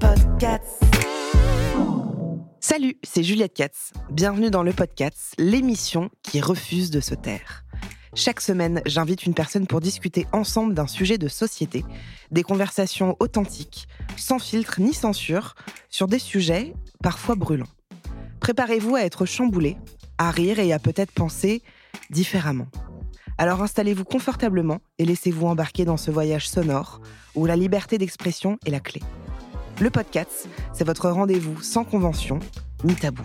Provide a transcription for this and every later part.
Podcast. Salut, c'est Juliette Katz. Bienvenue dans le podcast, l'émission qui refuse de se taire. Chaque semaine, j'invite une personne pour discuter ensemble d'un sujet de société, des conversations authentiques, sans filtre ni censure, sur des sujets parfois brûlants. Préparez-vous à être chamboulé, à rire et à peut-être penser différemment. Alors installez-vous confortablement et laissez-vous embarquer dans ce voyage sonore où la liberté d'expression est la clé. Le podcast, c'est votre rendez-vous sans convention ni tabou.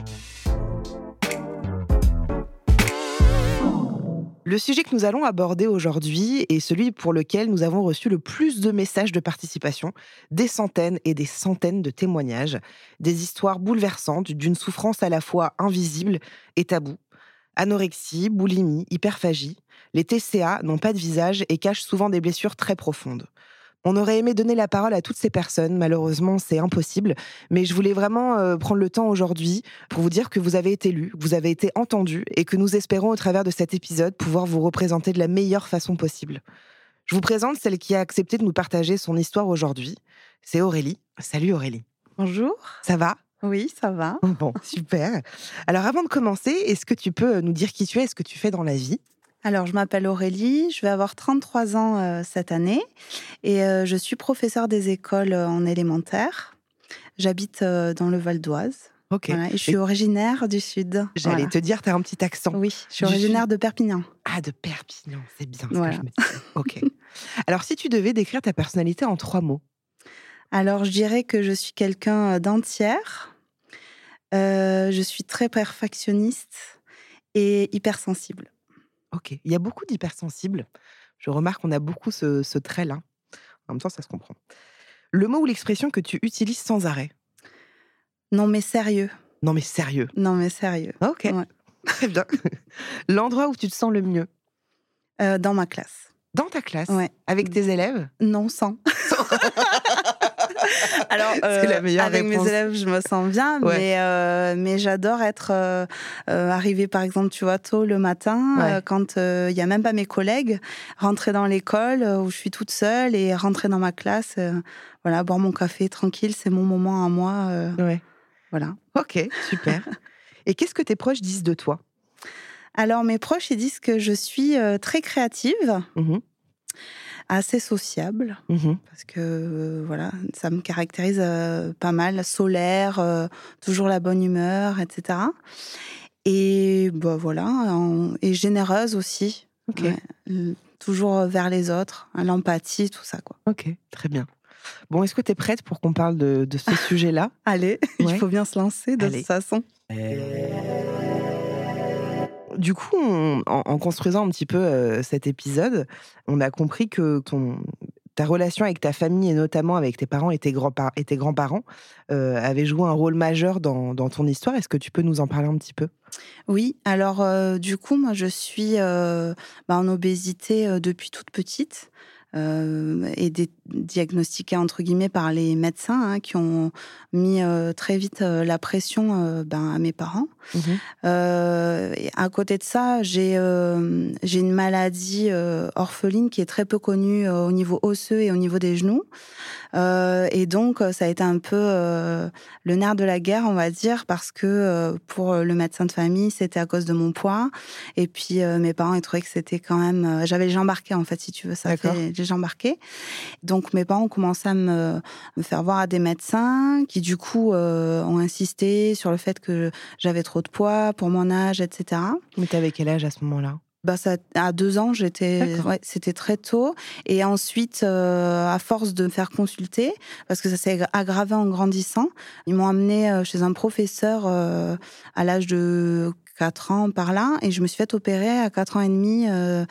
Le sujet que nous allons aborder aujourd'hui est celui pour lequel nous avons reçu le plus de messages de participation, des centaines et des centaines de témoignages, des histoires bouleversantes d'une souffrance à la fois invisible et taboue. Anorexie, boulimie, hyperphagie, les TCA n'ont pas de visage et cachent souvent des blessures très profondes. On aurait aimé donner la parole à toutes ces personnes, malheureusement c'est impossible, mais je voulais vraiment euh, prendre le temps aujourd'hui pour vous dire que vous avez été lu, que vous avez été entendu et que nous espérons au travers de cet épisode pouvoir vous représenter de la meilleure façon possible. Je vous présente celle qui a accepté de nous partager son histoire aujourd'hui. C'est Aurélie. Salut Aurélie. Bonjour. Ça va? Oui, ça va. Bon, super. Alors avant de commencer, est-ce que tu peux nous dire qui tu es et ce que tu fais dans la vie? Alors, je m'appelle Aurélie, je vais avoir 33 ans euh, cette année et euh, je suis professeure des écoles euh, en élémentaire. J'habite dans le Val d'Oise. Ok. Voilà, et je suis Et- originaire du Sud. J'allais Voilà. te dire, tu as un petit accent. Oui, je suis originaire de Perpignan. Ah, de Perpignan, c'est bien ce que je. Ok. Alors, si tu devais décrire ta personnalité en trois mots, Alors, je dirais que je suis quelqu'un d'entière. Je suis très perfectionniste et hypersensible. Ok. Il y a beaucoup d'hypersensibles. Je remarque qu'on a beaucoup ce, ce trait-là. En même temps, ça se comprend. Le mot ou l'expression que tu utilises sans arrêt? Non, mais sérieux. Non, mais sérieux. Non, mais sérieux. Ok. Ouais. Très bien. L'endroit où tu te sens le mieux? Euh, dans ma classe. Dans ta classe? Ouais. Avec tes élèves? Non, sans. Alors, C'est la euh, meilleure avec réponse. mes élèves, je me sens bien, Ouais. mais, euh, mais j'adore être euh, euh, arrivée, par exemple, tu vois, tôt le matin, Ouais. euh, quand il n'y a même pas mes collègues, rentrer dans l'école euh, où je suis toute seule et rentrer dans ma classe, euh, voilà, boire mon café tranquille, c'est mon moment à moi. euh, Ouais. voilà. Ok, super. Et qu'est-ce que tes proches disent de toi? Alors, mes proches, ils disent que je suis euh, très créative, Mhm, assez sociable. mhm. parce que euh, voilà, ça me caractérise euh, pas mal, solaire, euh, toujours la bonne humeur, etc. Et bah voilà, en- et généreuse aussi, Ouais. toujours vers les autres, hein, l'empathie, tout ça quoi. ok, très bien. Bon, est-ce que tu es prête pour qu'on parle de, de ce sujet-là? Allez, Ouais. il faut bien se lancer de Allez. toute façon. Du coup, en, construisant un petit peu euh, cet épisode, on a compris que ta relation avec ta famille et notamment avec tes parents et tes, grands-parents euh, avait joué un rôle majeur dans, ton histoire. Est-ce que tu peux nous en parler un petit peu? Oui, alors euh, du coup, moi je suis bah, en obésité depuis toute petite. Euh, et dé- diagnostiquée entre guillemets par les médecins hein, qui ont mis euh, très vite euh, la pression ben, à mes parents. Et à côté de ça, j'ai j'ai une maladie orpheline qui est très peu connue au niveau osseux et au niveau des genoux. Euh, et donc, euh, ça a été un peu euh, le nerf de la guerre, on va dire, parce que euh, pour le médecin de famille, c'était à cause de mon poids. Et puis, mes parents, ils trouvaient que c'était quand même... J'avais les jambes en fait, si tu veux, ça fait les jambes. Donc, mes parents ont commencé à me, me faire voir à des médecins qui, du coup, ont insisté sur le fait que j'avais trop de poids pour mon âge, etc. Mais t'avais quel âge à ce moment-là? Bah ça, à deux ans, j'étais, ouais, c'était très tôt. Et ensuite, euh, à force de me faire consulter, parce que ça s'est aggravé en grandissant, ils m'ont amené euh, chez un professeur euh, à l'âge de 4 ans par là, et je me suis fait opérer à 4 ans et demi, euh,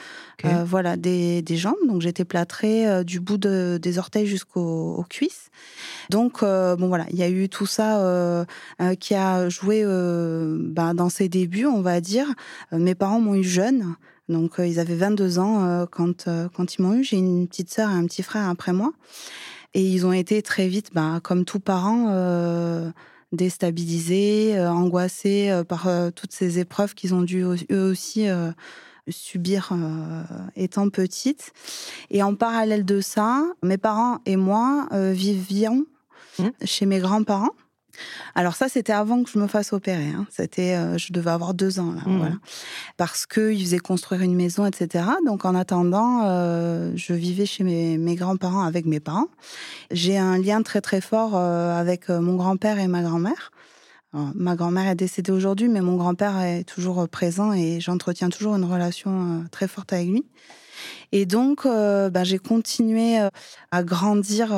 euh, voilà, des, des, jambes. Donc j'étais plâtrée euh, du bout de, des orteils jusqu'aux cuisses. Donc bon voilà, il y a eu tout ça qui a joué bah, dans ses débuts, on va dire. mes parents m'ont eu jeune. Donc ils avaient 22 ans quand, quand ils m'ont eu. J'ai une petite sœur et un petit frère après moi. Et ils ont été très vite, bah, comme tous parents, déstabilisés, euh, angoissés euh, par euh, toutes ces épreuves qu'ils ont dû eux aussi subir étant petites. Et en parallèle de ça, mes parents et moi vivions mmh. chez mes grands-parents. Alors ça, c'était avant que je me fasse opérer. Hein. C'était, euh, je devais avoir deux ans là, mmh. voilà. Parce qu'ils faisaient construire une maison, etc. Donc en attendant, euh, je vivais chez mes, grands-parents avec mes parents. J'ai un lien très très fort euh, avec mon grand-père et ma grand-mère. Ma grand-mère est décédée aujourd'hui, mais mon grand-père est toujours présent et j'entretiens toujours une relation très forte avec lui. Et donc, ben, j'ai continué à grandir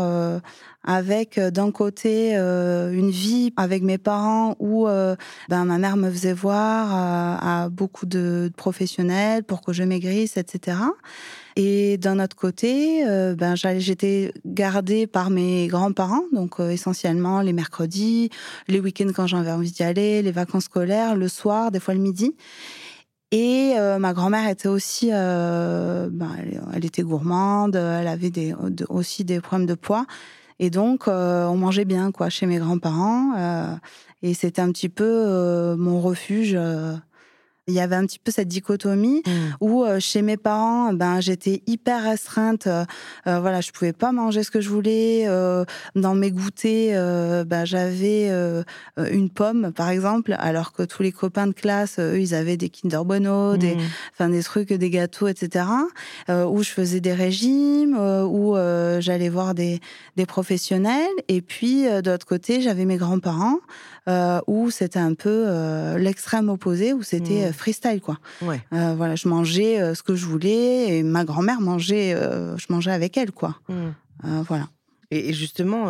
avec euh, d'un côté euh, une vie avec mes parents où euh, ben, ma mère me faisait voir à, beaucoup de professionnels pour que je maigrisse, etc. Et d'un autre côté, ben, j'étais gardée par mes grands-parents, donc essentiellement les mercredis, les week-ends quand j'avais envie d'y aller, les vacances scolaires, le soir, des fois le midi. Et ma grand-mère était aussi, ben, elle, était gourmande, elle avait des, aussi des problèmes de poids. Et donc, euh, on mangeait bien, quoi, chez mes grands-parents. Euh, et c'était un petit peu euh, mon refuge il y avait un petit peu cette dichotomie mmh. où euh, chez mes parents, ben j'étais hyper restreinte. Euh, euh, voilà, je pouvais pas manger ce que je voulais. dans mes goûters, ben j'avais une pomme par exemple, alors que tous les copains de classe, eux, ils avaient des Kinder Bueno, des, mmh. enfin des trucs, des gâteaux, etc. où je faisais des régimes, où j'allais voir des, des professionnels. Et puis de l'autre côté, j'avais mes grands-parents euh, où c'était un peu euh, l'extrême opposé, où c'était euh, mmh. freestyle, quoi. Ouais. voilà, je mangeais ce que je voulais et ma grand-mère mangeait, je mangeais avec elle, quoi. Mmh. voilà. Et, justement,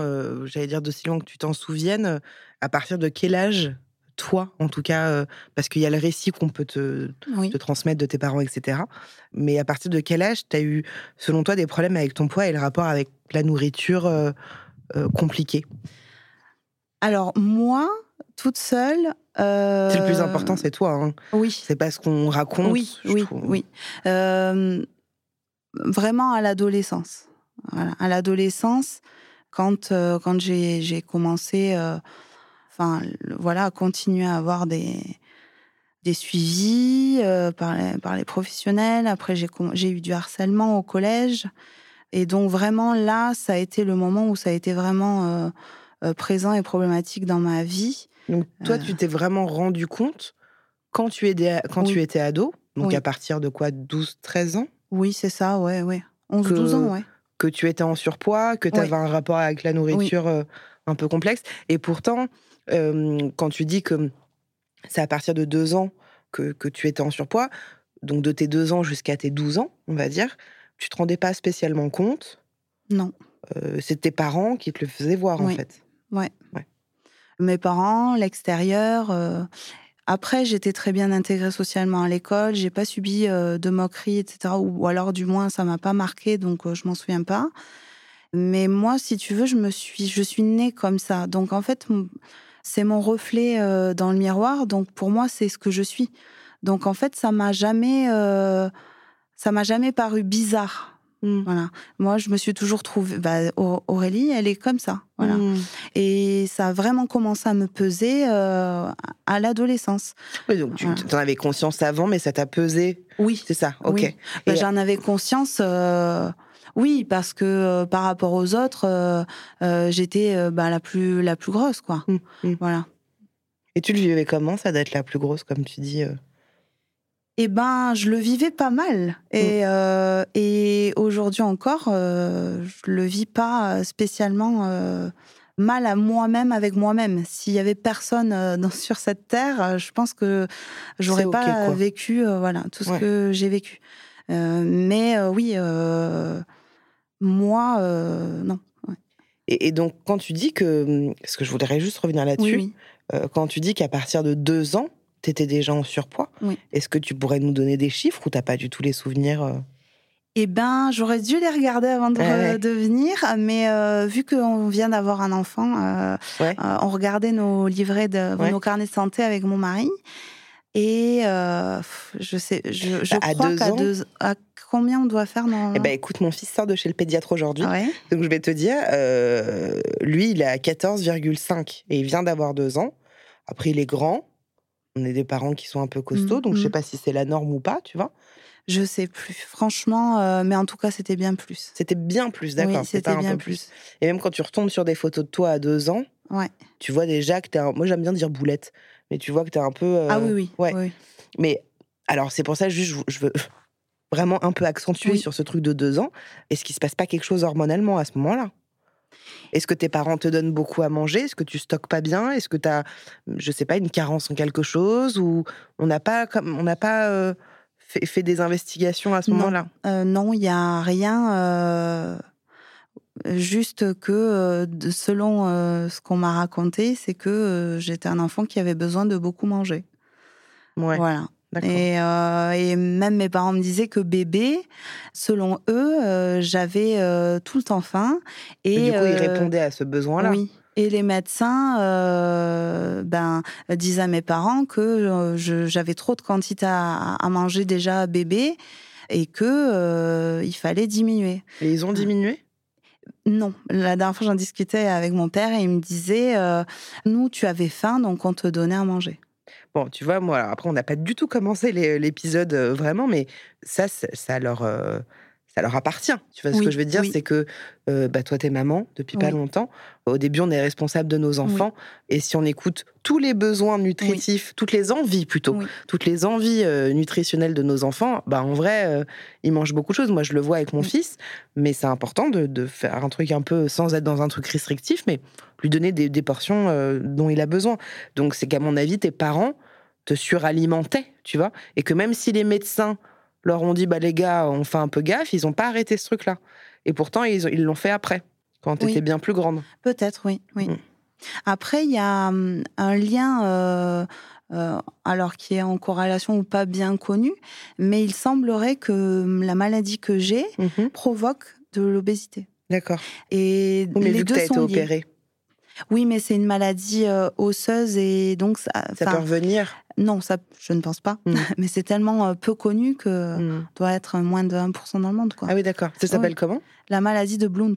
j'allais dire d'aussi loin que tu t'en souviennes, à partir de quel âge toi, en tout cas, parce qu'il y a le récit qu'on peut te, te, transmettre de tes parents, etc. Mais à partir de quel âge tu as eu, selon toi, des problèmes avec ton poids et le rapport avec la nourriture compliqué? Alors, moi, toute seule. Euh... C'est le plus important, c'est toi. Hein. Oui. C'est pas ce qu'on raconte. Oui, oui, oui. Euh, vraiment à l'adolescence. Voilà. À l'adolescence, quand, euh, quand j'ai commencé enfin, voilà, à continuer à avoir des, des suivis par, les, par les professionnels. Après, j'ai eu du harcèlement au collège. Et donc, vraiment, là, ça a été le moment où ça a été vraiment présent et problématique dans ma vie. Donc toi, tu euh. t'es vraiment rendu compte quand tu, étais, quand tu étais ado, donc à partir de quoi 12, 13 ans? Oui, c'est ça, ouais, ouais. 11, 12 ans, ouais. Que tu étais en surpoids, que tu avais un rapport avec la nourriture euh, un peu complexe. Et pourtant, euh, quand tu dis que c'est à partir de 2 ans que, que tu étais en surpoids, donc de tes 2 ans jusqu'à tes 12 ans, on va dire, tu te rendais pas spécialement compte? Non. c'est tes parents qui te le faisaient voir, en fait. Ouais. ouais mes parents, l'extérieur. Euh. Après, j'étais très bien intégrée socialement à l'école. J'ai pas subi euh, de moqueries, etc. Ou, alors, du moins, ça m'a pas marqué, donc euh, je m'en souviens pas. Mais moi, si tu veux, je me suis, je suis née comme ça. Donc en fait, c'est mon reflet dans le miroir. Donc pour moi, c'est ce que je suis. Donc en fait, ça m'a jamais, ça m'a jamais paru bizarre. Mmh. Voilà. Moi, je me suis toujours trouvée. Bah, Aurélie, elle est comme ça. Voilà. Mmh. Et ça a vraiment commencé à me peser euh, à l'adolescence. Oui, donc tu en avais conscience avant, mais ça t'a pesé. Oui. C'est ça, ok. Bah, j'en avais conscience. Euh, oui, parce que euh, par rapport aux autres, j'étais bah, la plus la plus grosse, quoi. Mmh, voilà. Et tu le vivais comment, ça d'être la plus grosse, comme tu dis eh ben, je le vivais pas mal. Et, mm. euh, et aujourd'hui encore, euh, je le vis pas spécialement euh, mal à moi-même avec moi-même. S'il y avait personne dans, sur cette terre, je pense que j'aurais pas vécu voilà tout ce que j'ai vécu. mais oui, moi, non. Et, donc, quand tu dis que, parce que je voudrais juste revenir là-dessus, quand tu dis qu'à partir de deux ans, étais déjà en surpoids, est-ce que tu pourrais nous donner des chiffres ou t'as pas du tout les souvenirs eh ben, j'aurais dû les regarder avant de, venir, mais euh, vu qu'on vient d'avoir un enfant, euh, euh, on regardait nos livrets, de, nos carnets de santé avec mon mari. Et je sais, je, je bah, crois qu'à deux, à combien on doit faire dans... Eh ben, écoute, mon fils sort de chez le pédiatre aujourd'hui, donc je vais te dire, lui, il est à 14,5 et il vient d'avoir deux ans. Après, il est grand. On est des parents qui sont un peu costauds, mmh, donc je sais mmh. pas si c'est la norme ou pas, tu vois. Je sais plus, franchement, euh, mais en tout cas, c'était bien plus. C'était bien plus, d'accord. Oui, c'était bien plus. Et même quand tu retombes sur des photos de toi à deux ans, ouais. tu vois déjà que t'es un... Moi, j'aime bien dire boulette, mais tu vois que t'es un peu. Euh, ah oui, oui. Ouais. Mais alors, c'est pour ça, juste, je veux vraiment un peu accentuer sur ce truc de deux ans. Est-ce qu'il se passe pas quelque chose hormonalement à ce moment-là? Est-ce que tes parents te donnent beaucoup à manger? Est-ce que tu stockes pas bien? Est-ce que tu as, je sais pas, une carence en quelque chose? Ou on n'a pas, on n'a pas euh, fait, des investigations à ce moment-là? euh, Non, il n'y a rien. Euh, juste que, selon ce qu'on m'a raconté, c'est que j'étais un enfant qui avait besoin de beaucoup manger. Ouais. Voilà. Et, et, même mes parents me disaient que bébé, selon eux, j'avais tout le temps faim. Et, du coup, ils répondaient à ce besoin-là. Oui. Et les médecins euh, ben, disaient à mes parents que euh, j'avais trop de quantité à, manger déjà bébé et que euh, il fallait diminuer. Et ils ont diminué? Non, la dernière fois j'en discutais avec mon père et il me disait nous tu avais faim donc on te donnait à manger. Bon, tu vois, moi, après, on n'a pas du tout commencé l'épisode vraiment, mais ça, ça leur, ça leur appartient. Tu vois ce que je veux dire, c'est que euh, bah, toi, t'es maman depuis pas longtemps. Au début, on est responsable de nos enfants, et si on écoute tous les besoins nutritifs, toutes les envies plutôt, toutes les envies euh, nutritionnelles de nos enfants, bah en vrai, euh, ils mangent beaucoup de choses. Moi, je le vois avec mon fils, mais c'est important de, faire un truc un peu sans être dans un truc restrictif, mais lui donner des, des portions dont il a besoin. Donc, c'est qu'à mon avis, tes parents te suralimentaient, tu vois, et que même si les médecins leur ont dit bah les gars, on fait un peu gaffe, ils n'ont pas arrêté ce truc-là. Et pourtant, ils l'ont fait après, quand tu étais bien plus grande. Peut-être, oui. oui. Mm. Après, il y a hum, un lien, euh, euh, alors qui est en corrélation ou pas bien connu, mais il semblerait que hum, la maladie que j'ai mm-hmm. provoque de l'obésité. D'accord. Et mais les deux que été opérée. Oui, mais c'est une maladie euh, osseuse et donc ça. Ça peut revenir. Non, ça, je ne pense pas. Hmm. Mais c'est tellement euh, peu connu que hmm. doit être moins de 1% dans le monde. Quoi. Ah oui, d'accord. Ça s'appelle comment? La maladie de Blount.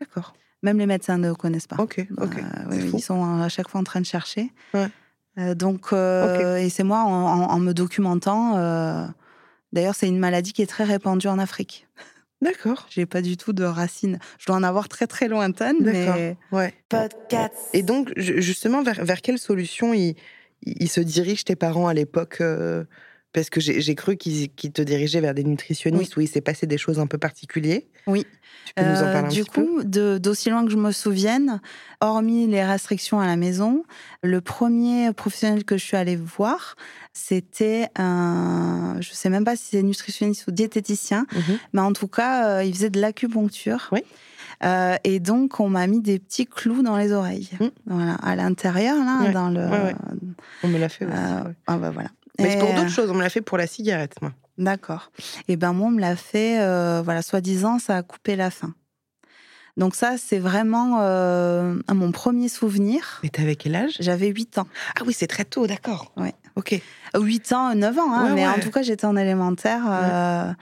D'accord. Même les médecins ne connaissent pas. Ok, ok. Euh, ils sont à chaque fois en train de chercher. Ouais. Euh, donc, et c'est moi en, me documentant. D'ailleurs, c'est une maladie qui est très répandue en Afrique. D'accord. J'ai pas du tout de racines. Je dois en avoir très très lointaines, mais. Ouais. Et donc, justement, vers, vers quelle solution il, ils se dirigent, tes parents, à l'époque euh, Parce que j'ai cru qu'ils te dirigeaient vers des nutritionnistes où il s'est passé des choses un peu particulières. Oui. Tu peux nous en parler un euh, du petit coup, d'aussi loin que je me souvienne, hormis les restrictions à la maison, le premier professionnel que je suis allée voir, c'était un, je sais même pas si c'est nutritionniste ou diététicien, mhm. mais en tout cas, euh, il faisait de l'acupuncture. Oui. Euh, et donc, on m'a mis des petits clous dans les oreilles. Mmh. Voilà, à l'intérieur, là, dans le. On me l'a fait aussi. Euh, ah bah voilà. Mais c'est pour d'autres choses. On me l'a fait pour la cigarette, moi. D'accord. Et ben moi, on me l'a fait, euh, voilà, soi-disant, ça a coupé la faim. Donc ça, c'est vraiment mon premier souvenir. Mais t'avais quel âge? J'avais 8 ans. Ah oui, c'est très tôt, d'accord. Ouais. Ok. 8 ans, 9 ans, hein, mais en tout cas, j'étais en élémentaire.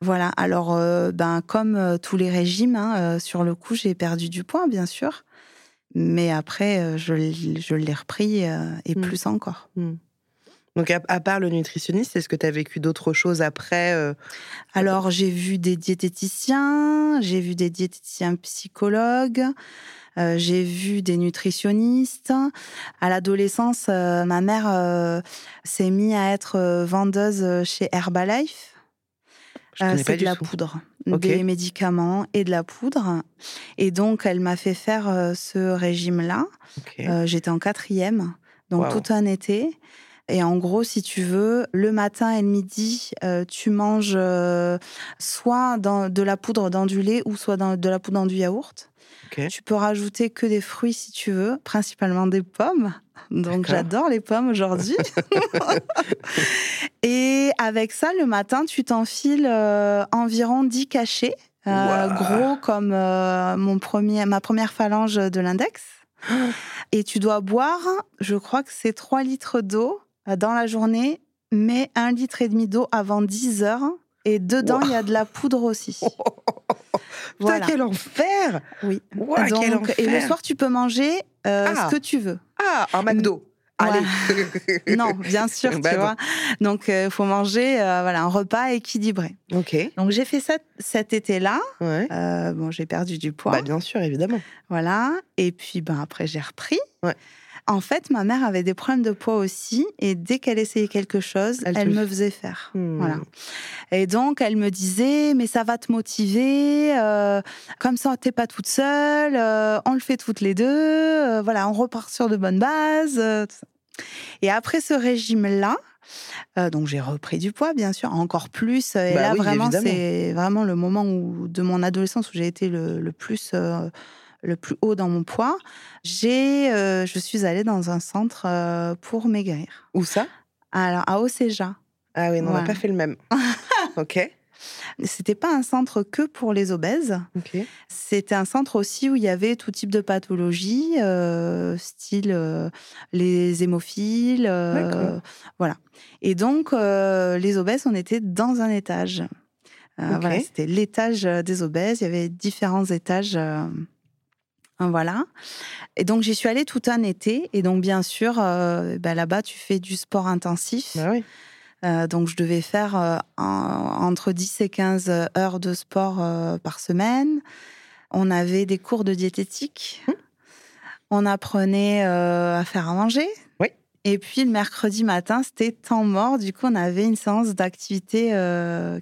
Voilà. Alors, euh, ben, comme euh, tous les régimes, hein, euh, sur le coup, j'ai perdu du poids, bien sûr. Mais après, je, l'ai repris et mmh. plus encore. Mmh. Donc, à, part le nutritionniste, est-ce que tu as vécu d'autres choses après Alors, j'ai vu des diététiciens, j'ai vu des diététiciens psychologues, j'ai vu des nutritionnistes. À l'adolescence, ma mère s'est mise à être vendeuse chez Herbalife. Euh, c'est de la poudre. des médicaments et de la poudre. Et donc, elle m'a fait faire euh, ce régime-là. Euh, j'étais en quatrième, donc tout un été. Et en gros, si tu veux, le matin et le midi, euh, tu manges soit dans de la poudre dans du lait ou soit dans de la poudre dans du yaourt. Tu peux rajouter que des fruits si tu veux, principalement des pommes. Donc j'adore les pommes aujourd'hui. et avec ça, le matin, tu t'enfiles euh, environ 10 cachets, euh, gros comme euh, mon premier, ma première phalange de l'index. et tu dois boire, je crois que c'est 3 litres d'eau dans la journée, mais 1 litre et demi d'eau avant 10 heures. Et dedans, il y a de la poudre aussi. Putain, quel enfer Oui. Et le soir, tu peux manger euh, ce ah. que tu veux. Ah, un McDo Allez. non, bien sûr, tu vois. Donc, il euh, faut manger euh, voilà, un repas équilibré. Ok. Donc, j'ai fait ça cet été-là. bon, j'ai perdu du poids. Bah, bien sûr, évidemment. Voilà. Et puis, ben, après, j'ai repris. Ouais. En fait, ma mère avait des problèmes de poids aussi, et dès qu'elle essayait quelque chose, elle, me faisait faire. Hmm. Voilà. Et donc, elle me disait, mais ça va te motiver, euh, comme ça, t'es pas toute seule, euh, on le fait toutes les deux, euh, voilà, on repart sur de bonnes bases. Et après ce régime-là, donc j'ai repris du poids, bien sûr, encore plus. Et bah là, vraiment, c'est vraiment le moment où, de mon adolescence où j'ai été le, le plus le plus haut dans mon poids, j'ai, euh, je suis allée dans un centre euh, pour maigrir. Où ça? Alors, à Océja. Ah oui, on n'a pas fait le même. ok. C'était pas un centre que pour les obèses. C'était un centre aussi où il y avait tout type de pathologies, euh, style les hémophiles. voilà. Et donc, les obèses, on était dans un étage. Voilà, c'était l'étage des obèses. Il y avait différents étages. Hein, voilà. Et donc, j'y suis allée tout un été. Et donc, bien sûr, euh, bah, là-bas, tu fais du sport intensif. Bah oui. Euh, donc, je devais faire euh, entre 10 et 15 heures de sport par semaine. On avait des cours de diététique. Hum. On apprenait à faire à manger. Oui. Et puis, le mercredi matin, c'était temps mort. Du coup, on avait une séance d'activité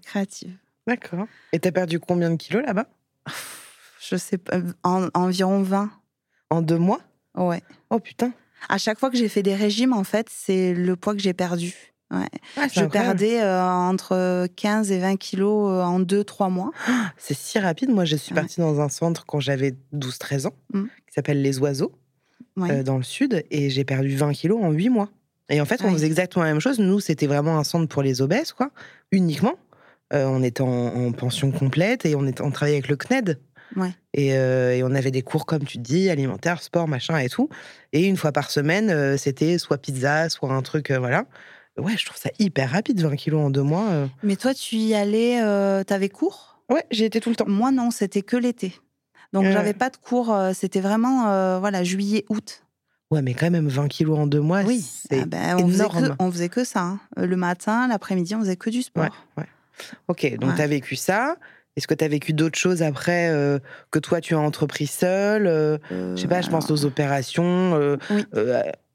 créative. D'accord. Et tu as perdu combien de kilos là-bas? Je sais pas, environ 20. En deux mois? Ouais. Oh putain. À chaque fois que j'ai fait des régimes, en fait, c'est le poids que j'ai perdu. Ouais. Ah, je perdais euh, entre 15 et 20 kilos euh, en 2-3 mois. C'est si rapide. Moi, je suis partie dans un centre quand j'avais 12-13 ans, mmh. qui s'appelle Les Oiseaux, euh, dans le sud, et j'ai perdu 20 kilos en 8 mois. Et en fait, on faisait exactement la même chose. Nous, c'était vraiment un centre pour les obèses, quoi, uniquement. on était en, pension complète et on, était, on travaillait avec le CNED, euh, et, on avait des cours, comme tu dis, alimentaire, sport, machin et tout. Et une fois par semaine, euh, c'était soit pizza, soit un truc, euh, voilà. Ouais, je trouve ça hyper rapide, 20 kilos en deux mois. Mais toi, tu y allais, t'avais cours? Ouais, j'y étais tout le temps. Moi, non, c'était que l'été. Donc, j'avais pas de cours, c'était vraiment, voilà, juillet, août. Ouais, mais quand même, 20 kilos en deux mois, oui. c'est ah ben, on Faisait que, on faisait que ça. Hein. Le matin, l'après-midi, on faisait que du sport. Ouais, ouais. Ok, donc tu as vécu ça. Est-ce que tu as vécu d'autres choses après euh, que toi tu as entrepris seul euh, Je sais pas, je pense aux opérations. Euh, oui.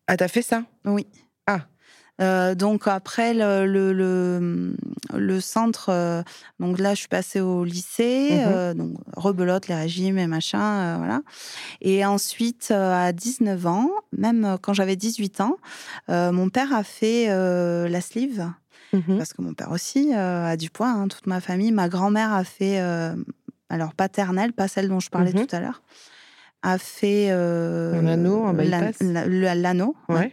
ah, t'as fait ça? Oui. Ah. donc après le, le, le, centre, donc là je suis passée au lycée, mmh donc rebelote, les régimes et machin, voilà. Et ensuite à 19 ans, même quand j'avais 18 ans, mon père a fait la sleeve. Mmh parce que mon père aussi euh, a du poids, hein, toute ma famille. Ma grand-mère a fait, euh, alors paternelle, pas celle dont je parlais mmh tout à l'heure, a fait euh, un anneau, un l'anneau. Ouais.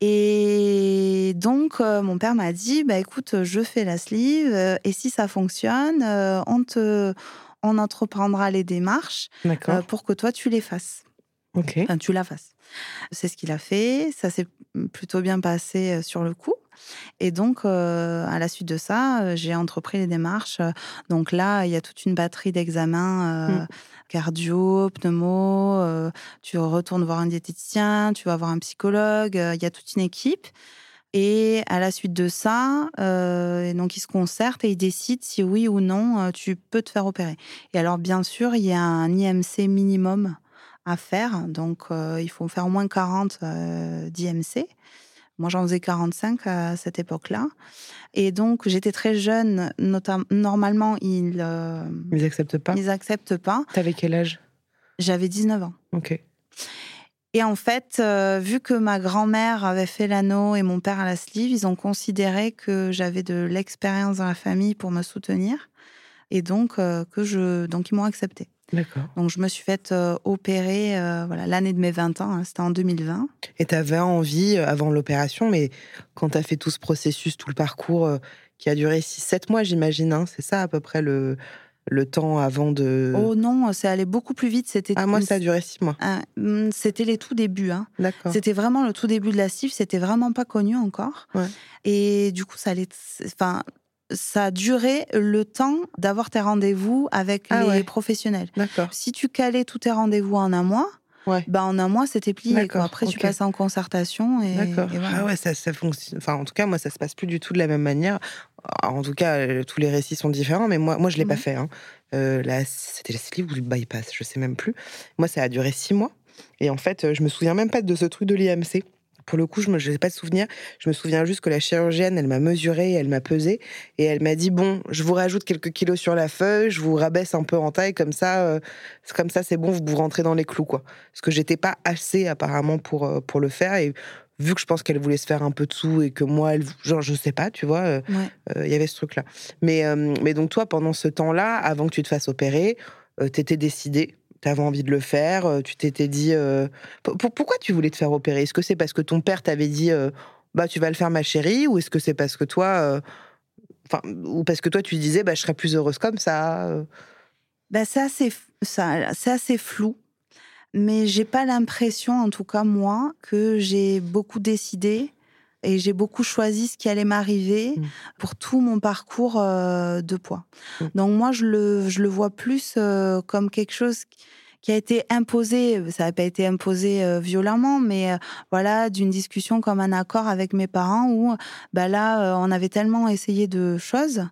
Et donc, mon père m'a dit, bah écoute, je fais la sleeve, et si ça fonctionne, on te, on entreprendra les démarches pour que toi tu les fasses. Ok. Enfin, tu la fasses. C'est ce qu'il a fait. Ça s'est plutôt bien passé sur le coup. Et donc, euh, à la suite de ça, euh, j'ai entrepris les démarches. Donc là, il y a toute une batterie d'examens euh, mmh. cardio, pneumo. tu retournes voir un diététicien, tu vas voir un psychologue. Il y a toute une équipe. Et à la suite de ça, donc ils se concertent et ils décident si oui ou non tu peux te faire opérer. Et alors, bien sûr, il y a un IMC minimum à faire. Donc, il faut faire au moins 40 d'IMC Moi, j'en faisais 45 à cette époque-là. Et donc, j'étais très jeune. Normalement, ils. Euh, ils acceptent pas Ils acceptent pas. T'avais quel âge? J'avais 19 ans. Ok. Et en fait, euh, vu que ma grand-mère avait fait l'anneau et mon père à la sleeve, ils ont considéré que j'avais de l'expérience dans la famille pour me soutenir. Et donc, euh, que je... donc ils m'ont accepté. Donc, je me suis faite euh, opérer voilà, l'année de mes 20 ans, hein, c'était en 2020. Et tu avais envie, avant l'opération, mais quand tu as fait tout ce processus, tout le parcours qui a duré 6-7 mois, j'imagine, hein, c'est ça à peu près le, le temps avant de. Oh non, c'est allé beaucoup plus vite. C'était. Ah moi, ça a duré six mois. Ah, hmm, c'était les tout débuts. Hein. D'accord. C'était vraiment le tout début de la CIF. C'était vraiment pas connu encore. Ouais. Et du coup, ça allait. Enfin, ça a duré le temps d'avoir tes rendez-vous avec ah les professionnels. D'accord. Si tu calais tous tes rendez-vous en un mois, Ouais. Bah, en un mois, c'était plié. Après, tu passes en concertation. Et, D'accord. Ah ouais, ça, ça fonctionne. Enfin, en tout cas, moi, ça se passe plus du tout de la même manière. En tout cas, euh, tous les récits sont différents, mais moi, moi je l'ai pas fait. Hein. Euh, là, c'était la sleeve ou le bypass, je sais même plus. Moi, ça a duré six mois. Et en fait, je me souviens même pas de ce truc de l'IMC. Pour le coup, je n'ai pas de souvenir. Je me souviens juste que la chirurgienne, elle m'a mesuré, elle m'a pesé, et elle m'a dit bon, je vous rajoute quelques kilos sur la feuille, je vous rabaisse un peu en taille, comme ça, euh, comme ça, c'est bon, vous vous rentrez dans les clous, quoi. Parce que j'étais pas assez apparemment pour euh, pour le faire, et vu que je pense qu'elle voulait se faire un peu de sous et que moi, elle, genre, je sais pas, tu vois, euh, il y avait ce truc-là. Mais mais donc toi, pendant ce temps-là, avant que tu te fasses opérer, tu étais décidée tu avais envie de le faire, euh, tu t'étais dit. Euh, pourquoi tu voulais te faire opérer? Est-ce que c'est parce que ton père t'avait dit euh, bah tu vas le faire ma chérie ou est-ce que c'est parce que toi enfin ou parce que toi tu disais bah je serais plus heureuse comme ça bah, c'est assez ça c'est assez flou mais j'ai pas l'impression en tout cas moi que j'ai beaucoup décidé et j'ai beaucoup choisi ce qui allait m'arriver mmh. pour tout mon parcours de poids. Mmh. Donc moi, je le, je le vois plus comme quelque chose qui a été imposé, ça n'a pas été imposé euh, violemment, mais euh, voilà, d'une discussion comme un accord avec mes parents où bah là, euh, on avait tellement essayé de choses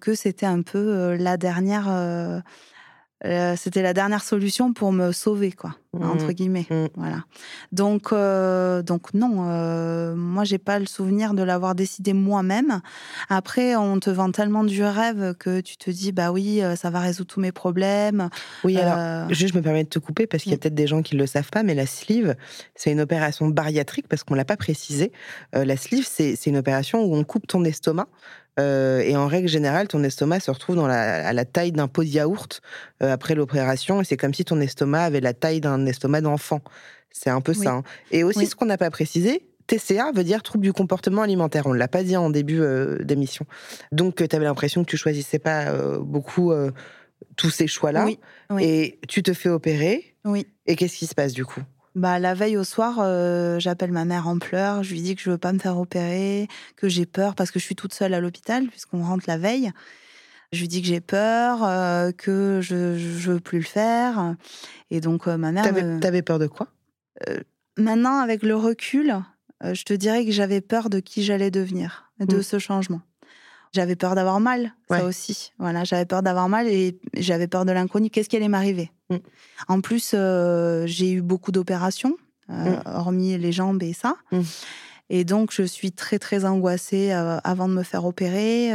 que c'était un peu la dernière euh, c'était la dernière solution pour me sauver, quoi, mmh. entre guillemets. Mmh. Voilà. Donc, euh, donc non, euh, moi, j'ai pas le souvenir de l'avoir décidé moi-même. Après, on te vend tellement du rêve que tu te dis, bah oui, ça va résoudre tous mes problèmes. Oui, alors, juste, je me permets de te couper parce qu'il y a mmh. peut-être des gens qui ne le savent pas, mais la sleeve, c'est une opération bariatrique parce qu'on l'a pas précisé. la sleeve, c'est une opération où on coupe ton estomac euh, et en règle générale, ton estomac se retrouve dans la, à la taille d'un pot de yaourt euh, après l'opération. Et c'est comme si ton estomac avait la taille d'un estomac d'enfant. C'est un peu ça. Hein. Et aussi, ce qu'on n'a pas précisé, TCA veut dire trouble du comportement alimentaire. On ne l'a pas dit en début euh, d'émission. Donc, tu avais l'impression que tu choisissais pas beaucoup tous ces choix-là. Et tu te fais opérer. Oui. Et qu'est-ce qui se passe du coup? Bah, la veille au soir, euh, j'appelle ma mère en pleurs. Je lui dis que je veux pas me faire opérer, que j'ai peur parce que je suis toute seule à l'hôpital puisqu'on rentre la veille. Je lui dis que j'ai peur, euh, que je, je veux plus le faire. Et donc euh, ma mère. T'avais, peur de quoi? Maintenant, avec le recul, je te dirais que j'avais peur de qui j'allais devenir, de mmh. ce changement. J'avais peur d'avoir mal, ça aussi. Voilà, j'avais peur d'avoir mal et j'avais peur de l'inconnu. Qu'est-ce qui allait m'arriver? Mm. En plus, euh, j'ai eu beaucoup d'opérations, euh, mm. hormis les jambes et ça. Mm. Et donc, je suis très, très angoissée euh, avant de me faire opérer.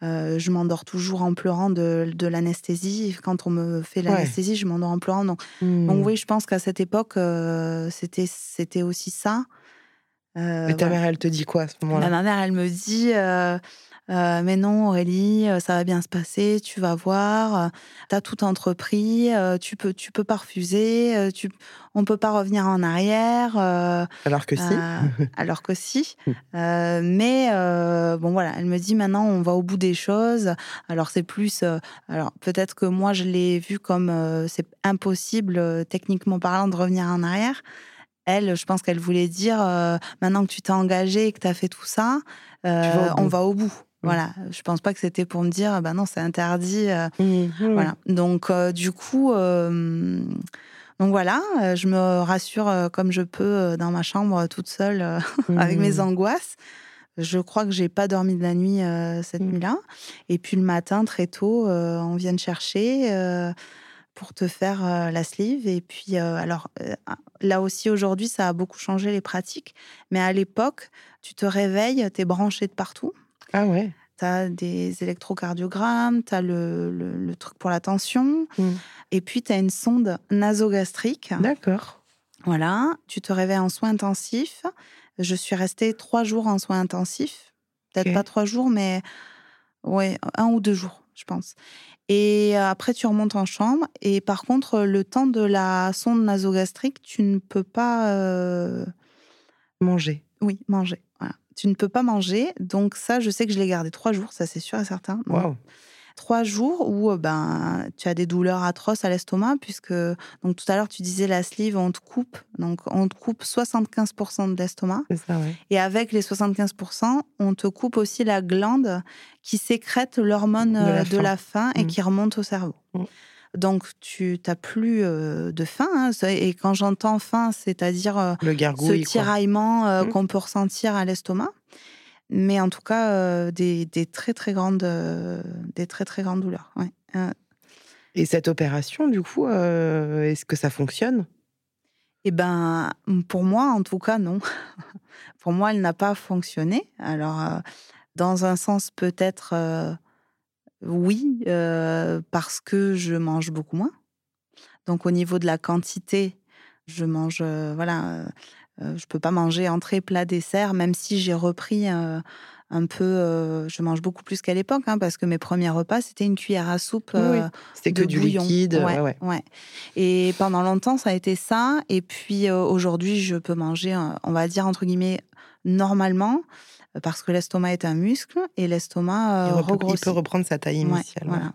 je m'endors toujours en pleurant de, l'anesthésie. Quand on me fait l'anesthésie, je m'endors en pleurant. Donc, donc, oui, je pense qu'à cette époque, c'était, c'était aussi ça. Mais ta mère, elle te dit quoi à ce moment-là? Ma mère, elle me dit euh, mais non, Aurélie, euh, ça va bien se passer, tu vas voir, euh, tu as tout entrepris, tu peux, tu peux pas refuser, tu, on peut pas revenir en arrière. alors que si. alors que si. mais bon, voilà, elle me dit maintenant, on va au bout des choses. Alors c'est plus. alors peut-être que moi, je l'ai vu comme c'est impossible, techniquement parlant, de revenir en arrière. Elle, je pense qu'elle voulait dire, maintenant que tu t'es engagé et que tu as fait tout ça, on va au bout. Mmh. Voilà, je pense pas que c'était pour me dire, bah non, c'est interdit. Euh, mmh, mmh. Voilà. Donc, euh, du coup, euh, donc voilà, je me rassure comme je peux dans ma chambre toute seule avec mes angoisses. Je crois que j'ai pas dormi de la nuit cette nuit-là. Et puis le matin, très tôt, on vient de chercher pour te faire la sleeve. Et puis, alors, là aussi, aujourd'hui, ça a beaucoup changé les pratiques. Mais à l'époque, tu te réveilles, tu es branché de partout. Ah ouais. Tu as des électrocardiogrammes, tu as le, truc pour la tension. Mmh. Et puis, tu as une sonde nasogastrique. D'accord. Voilà. Tu te réveilles en soins intensifs. Je suis restée trois jours en soins intensifs. Peut-être pas trois jours, mais ouais, un ou deux jours, je pense. Et après, tu remontes en chambre. Et par contre, le temps de la sonde nasogastrique, tu ne peux pas euh, manger. Oui, manger. Tu ne peux pas manger. Donc ça, je sais que je l'ai gardé trois jours, ça c'est sûr et certain. Waouh trois jours où euh, ben, tu as des douleurs atroces à l'estomac, puisque donc, tout à l'heure, tu disais la sleeve, on te coupe. Donc, on te coupe 75% de l'estomac. Et avec les 75%, on te coupe aussi la glande qui sécrète l'hormone de, la, faim et mmh. qui remonte au cerveau. Mmh. Donc, tu n'as plus euh, de faim. Hein, et quand j'entends faim, c'est-à-dire euh, ce tiraillement mmh. qu'on peut ressentir à l'estomac mais en tout cas euh, des, très très grandes euh, des très très grandes douleurs. Euh. Et cette opération, du coup, est-ce que ça fonctionne? Eh ben, pour moi, en tout cas, non. pour moi, elle n'a pas fonctionné. Alors, dans un sens, peut-être oui, parce que je mange beaucoup moins. Donc, au niveau de la quantité, je mange, voilà euh, je peux pas manger entrée, plat, dessert, même si j'ai repris euh, un peu. Euh, je mange beaucoup plus qu'à l'époque, hein, parce que mes premiers repas, c'était une cuillère à soupe. C'était que du liquide. Ouais, ouais. Et pendant longtemps, ça a été ça. Et puis aujourd'hui, je peux manger, on va dire, entre guillemets, normalement parce que l'estomac est un muscle et l'estomac il, il, peut reprendre sa taille initiale. voilà.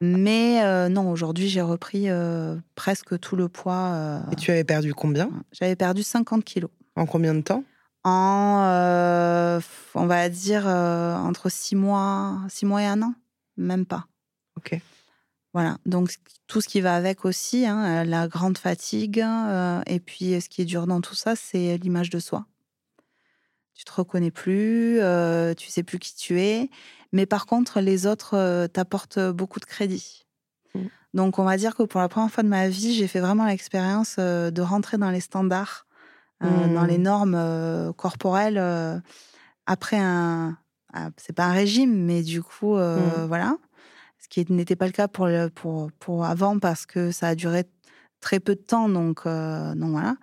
Mais euh, non, aujourd'hui, j'ai repris euh, presque tout le poids. Euh, et tu avais perdu combien? J'avais perdu 50 kilos. En combien de temps? En, on va dire, entre 6 mois, six mois et un an. Même pas. Ok. Voilà, donc tout ce qui va avec aussi, hein, la grande fatigue. et puis, ce qui est dur dans tout ça, c'est l'image de soi. Tu te reconnais plus, tu sais plus qui tu es. Mais par contre, les autres euh, t'apportent beaucoup de crédit. Mmh. Donc, on va dire que pour la première fois de ma vie, j'ai fait vraiment l'expérience euh, de rentrer dans les standards, euh, dans les mmh. normes corporelles après un. Ah, c'est pas un régime, mais du coup, mmh. voilà. Ce qui n'était pas le cas pour, pour, pour avant parce que ça a duré très peu de temps. Donc, donc voilà.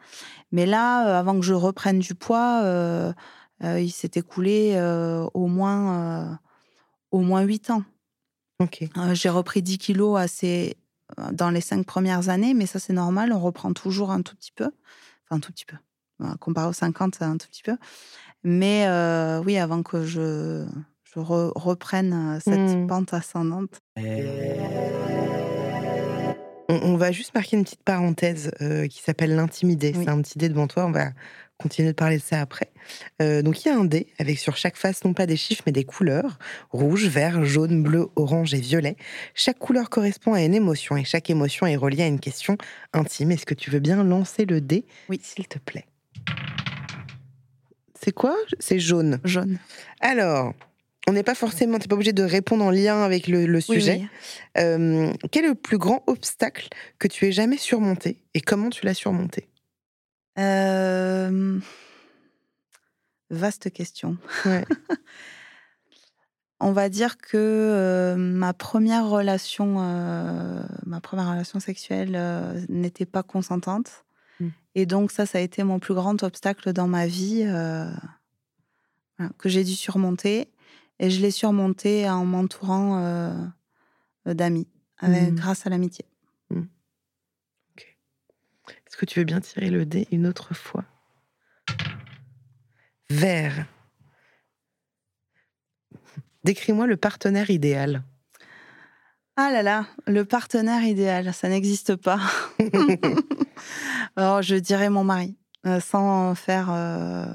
Mais là, avant que je reprenne du poids, il s'est écoulé au moins au moins 8 ans. Euh, j'ai repris 10 kilos assez euh, dans les cinq premières années, mais ça c'est normal, on reprend toujours un tout petit peu. Enfin, un tout petit peu. Comparé aux 50, un tout petit peu. Mais euh, oui, avant que je, je reprenne cette mmh. pente ascendante. On, va juste marquer une petite parenthèse qui s'appelle l'intimidé. C'est un petit dé devant toi, on va continuer de parler de ça après. Euh, donc il y a un dé avec sur chaque face non pas des chiffres mais des couleurs rouge, vert, jaune, bleu, orange et violet. Chaque couleur correspond à une émotion et chaque émotion est reliée à une question intime. Est-ce que tu veux bien lancer le dé Oui, s'il te plaît? C'est quoi? C'est jaune. Jaune. Alors, on n'est pas forcément, t'es pas obligé de répondre en lien avec le, sujet. Euh, quel est le plus grand obstacle que tu aies jamais surmonté et comment tu l'as surmonté? Vaste question. On va dire que ma première relation, ma première relation sexuelle n'était pas consentante, mmh. et donc ça, ça a été mon plus grand obstacle dans ma vie que j'ai dû surmonter, et je l'ai surmonté en m'entourant d'amis, mmh. grâce à l'amitié. Est-ce que tu veux bien tirer le dé une autre fois? Vert. Décris-moi le partenaire idéal. Ah là là, le partenaire idéal, ça n'existe pas. Alors, je dirais mon mari, euh, sans faire. Euh,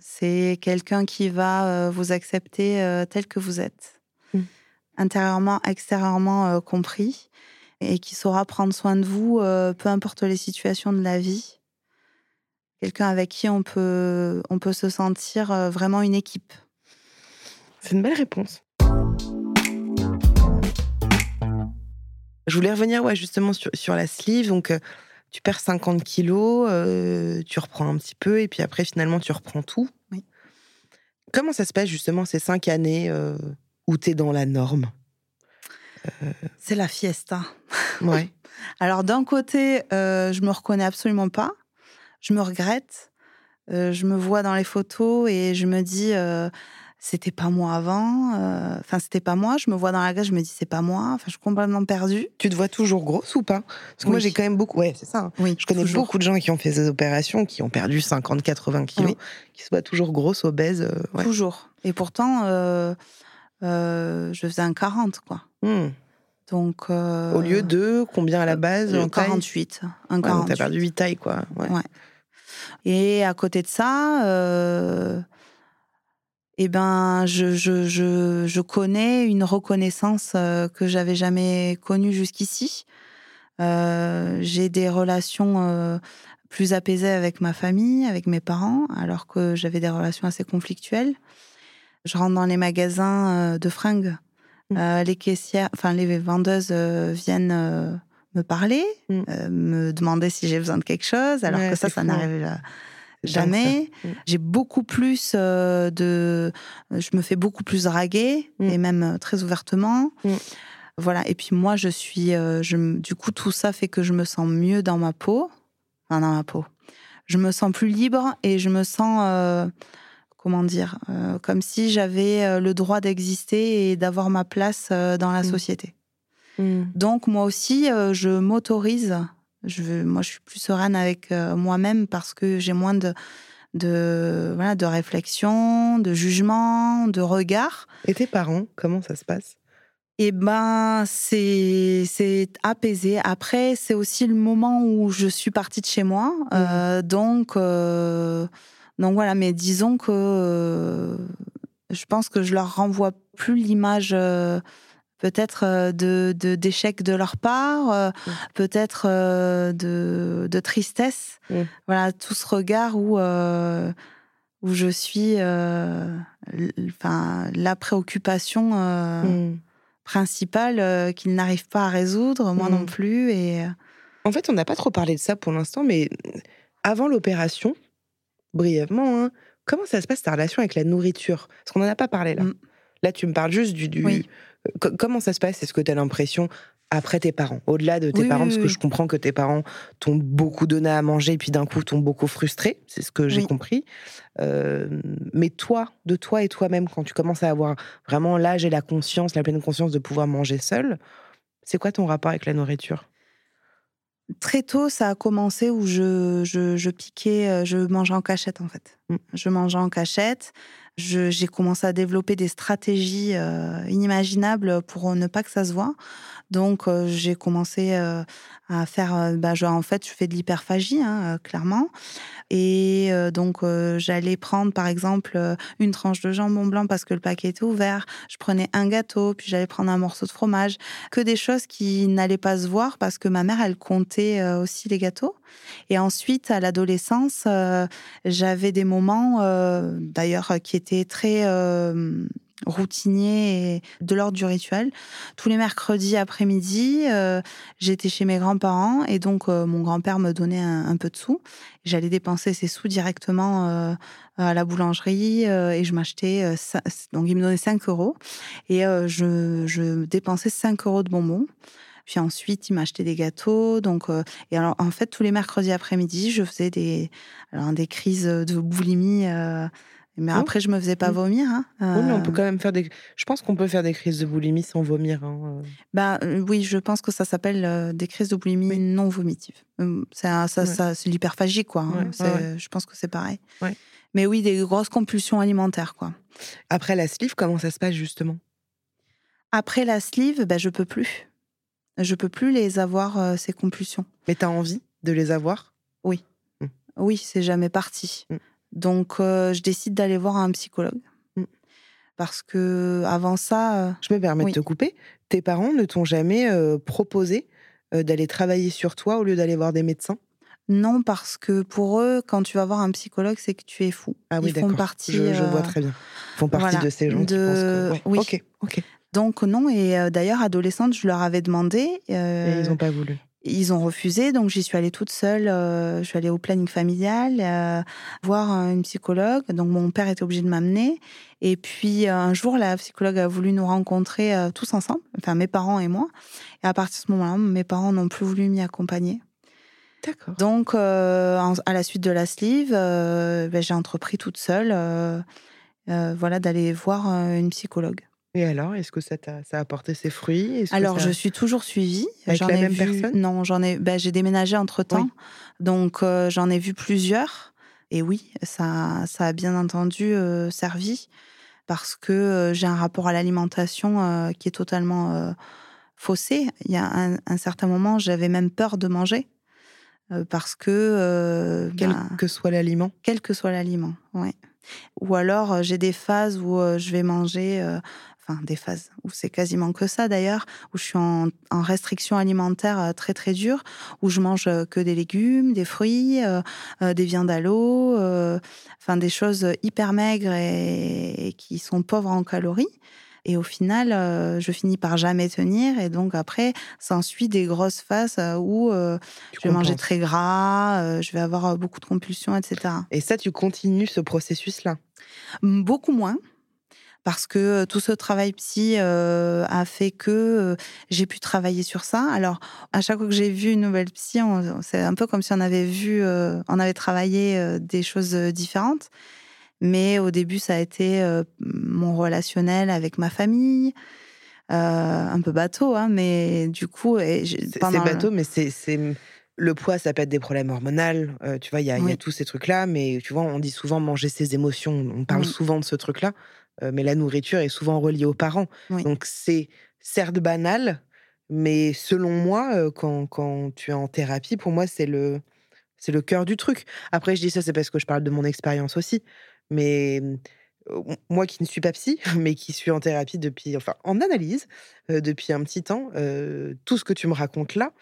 c'est quelqu'un qui va euh, vous accepter tel que vous êtes, mmh. intérieurement, extérieurement compris, et qui saura prendre soin de vous, euh, peu importe les situations de la vie. Quelqu'un avec qui on peut, on peut se sentir euh, vraiment une équipe. C'est une belle réponse. Je voulais revenir ouais, justement sur, sur la sleeve. Donc, euh, tu perds 50 kilos, tu reprends un petit peu, et puis après, finalement, tu reprends tout. Oui. Comment ça se passe, justement, ces cinq années où tu es dans la norme? C'est la fiesta. Ouais. Alors, d'un côté, euh, je me reconnais absolument pas. Je me regrette. Euh, je me vois dans les photos et je me dis, euh, c'était pas moi avant. Enfin, c'était pas moi. Je me vois dans la glace, je me dis, c'est pas moi. Enfin, je suis complètement perdue. Tu te vois toujours grosse ou pas? Parce que moi, j'ai quand même beaucoup. Ouais, c'est ça. hein. Oui, Je connais toujours. beaucoup de gens qui ont fait ces opérations, qui ont perdu 50, 80 kilos, Oui. qui se voient toujours grosses, obèses. ouais. Toujours. Et pourtant, euh, je faisais un 40, quoi. Hmm. Donc. euh, Au lieu de combien à la base euh, en taille? 48. Un Ouais, donc 48. T'as perdu 8 tailles, quoi. Ouais. Ouais. Et à côté de ça, euh, eh ben, je, je, je, je connais une reconnaissance que j'avais jamais connue jusqu'ici. J'ai des relations plus apaisées avec ma famille, avec mes parents, alors que j'avais des relations assez conflictuelles. Je rentre dans les magasins euh, de fringues. Mm. Euh, les caissières, enfin les vendeuses euh, viennent me parler, Mm. euh, me demander si j'ai besoin de quelque chose, alors Ouais, que ça, ça n'arrive jamais. ça. Mm. J'ai beaucoup plus de, je me fais beaucoup plus draguer et même très ouvertement. Voilà. Et puis moi, je suis, euh, je, du coup, tout ça fait que je me sens mieux dans ma peau, enfin dans ma peau. Je me sens plus libre et je me sens, euh, comment dire, euh, comme si j'avais euh, le droit d'exister et d'avoir ma place euh, dans la Mm. société. Hmm. Donc moi aussi, je m'autorise. Je, veux- moi, je suis plus sereine avec moi-même parce que j'ai moins de, de, voilà, de réflexion, de jugement, de regard. Et tes parents, comment ça se passe? Et ben, c'est c'est apaisé. Après, c'est aussi le moment où je suis partie de chez moi. Euh, donc, euh, donc voilà. Mais disons que euh, je pense que je leur renvoie plus l'image. euh, Peut-être euh, de d'échec de, leur part, euh, Mm. peut-être de, de tristesse. Mm. Voilà, tout ce regard où, où je suis, enfin, la préoccupation Hmm. principale qu'ils n'arrivent pas à résoudre, moi non plus. Et En fait, on n'a pas trop parlé de ça pour l'instant, mais avant l'opération, brièvement, hein, comment ça se passe ta relation avec la nourriture? Parce qu'on n'en a pas parlé là. Mm. Là, tu me parles juste du. du- Oui. Co- comment ça se passe? Est-ce que tu as l'impression, après tes parents, au-delà de tes Oui, parents, oui, parce que je comprends que tes parents t'ont beaucoup donné à manger, et puis d'un coup t'ont beaucoup frustré, c'est ce que j'ai compris. Euh, mais toi, de toi et toi-même, quand tu commences à avoir vraiment l'âge et la conscience, la pleine conscience de pouvoir manger seul, c'est quoi ton rapport avec la nourriture? Très tôt, ça a commencé où je, je, je piquais, euh, je mangeais en cachette en fait. Mm. Je mangeais en cachette. J'ai commencé à développer des stratégies euh, inimaginables pour ne pas que ça se voit. Donc, euh, j'ai commencé euh, à faire. euh, bah, je- en fait, je fais de l'hyperphagie, hein, euh, clairement. Et euh, donc, j'allais prendre, par exemple, une tranche de jambon blanc parce que le paquet était ouvert. Je prenais un gâteau, puis j'allais prendre un morceau de fromage. Que des choses qui n'allaient pas se voir parce que ma mère, elle comptait aussi les gâteaux. Et ensuite, à l'adolescence, j'avais des moments, d'ailleurs, qui étaient très routiniers et de l'ordre du rituel. Tous les mercredis après-midi, euh, j'étais chez mes grands-parents et donc euh, mon grand-père me donnait un, peu de sous. J'allais dépenser ces sous directement euh, à la boulangerie et je m'achetais, donc il me donnait 5 euros et je, dépensais 5 euros de bonbons. Puis ensuite, il m'achetait des gâteaux. Donc, et alors, en fait, tous les mercredis après-midi, je faisais des, des crises de boulimie. Mais Oh. après, je me faisais pas Mm. vomir. hein. Oui, mais on Euh, peut quand même faire des. Je pense qu'on peut faire des crises de boulimie sans vomir. hein, euh. bah, euh, oui, je pense que ça s'appelle euh, des crises de boulimie Oui. non vomitives. Euh, C'est ça, Ouais. ça- c'est l'hyperphagie, quoi. hein. Ouais, ouais. Je pense que c'est pareil. Mais oui, des grosses compulsions alimentaires, quoi. Après la sleeve, comment ça se passe justement? Après la sleeve, bah, je peux plus. Je peux plus les avoir, euh, ces compulsions. Mais t'as envie de les avoir? Oui, c'est jamais parti. Mm. Donc, euh, je décide d'aller voir un psychologue. Mm. Parce que avant ça, euh, Je me permets Oui. de te couper. Tes parents ne t'ont jamais euh, proposé euh, d'aller travailler sur toi au lieu d'aller voir des médecins? Non, parce que pour eux, quand tu vas voir un psychologue, c'est que tu es fou. Ah oui, Ils font d'accord. partie. Je, je vois euh, très bien. Ils font partie voilà, de ces gens qui de- pensent que. Ouais. oui. Ok, ok. Donc non, et d'ailleurs, adolescente, je leur avais demandé. et ils n'ont pas voulu. Ils ont refusé, donc j'y suis allée toute seule. je suis allée au planning familial, voir une psychologue. Donc mon père était obligé de m'amener. Et puis un jour, la psychologue a voulu nous rencontrer tous ensemble, enfin mes parents et moi. Et à partir de ce moment-là, mes parents n'ont plus voulu m'y accompagner. D'accord. Donc à la suite de la sleeve, ben, j'ai entrepris toute seule, voilà, d'aller voir une psychologue. Et alors, est-ce que ça, a, apporté ses fruits? Alors, je suis toujours suivie. Avec la même personne? Non, j'en ai. Ben, j'ai déménagé entre temps, donc euh, j'en ai vu plusieurs. Et oui, ça, ça a bien entendu euh, servi parce que euh, j'ai un rapport à l'alimentation qui est totalement faussé. Il y a un, certain moment, j'avais même peur de manger parce que quel ben que soit l'aliment. Quel que soit l'aliment, oui. Ou alors j'ai des phases où je vais manger enfin des phases où c'est quasiment que ça d'ailleurs, où je suis en, restriction alimentaire euh, très très dure, où je mange euh, que des légumes, des fruits, euh, des viandes à l'eau, enfin des choses hyper maigres et, qui sont pauvres en calories. Et au final, je finis par jamais tenir. Et donc après, s'ensuit des grosses phases où je vais manger très gras, je vais avoir beaucoup de compulsions, etc. Et ça, tu continues ce processus-là? Beaucoup moins parce que tout ce travail psy a fait que j'ai pu travailler sur ça. Alors, à chaque fois que j'ai vu une nouvelle psy, c'est un peu comme si on avait vu, on avait travaillé des choses différentes. Mais au début, ça a été mon relationnel avec ma famille. un peu bateau, hein, mais du coup. C'est bateau, mais c'est le poids, ça peut être des problèmes hormonaux. tu vois, il y, a tous ces trucs-là, mais tu vois, on dit souvent manger ses émotions. On parle souvent de ce truc-là. Mais la nourriture est souvent reliée aux parents. Donc c'est certes banal, mais selon moi, quand, quand, tu es en thérapie, pour moi, c'est le, c'est le cœur du truc. Après, je dis ça, c'est parce que je parle de mon expérience aussi. Mais euh, moi qui ne suis pas psy, mais qui suis en thérapie depuis, enfin en analyse depuis un petit temps, tout ce que tu me racontes là,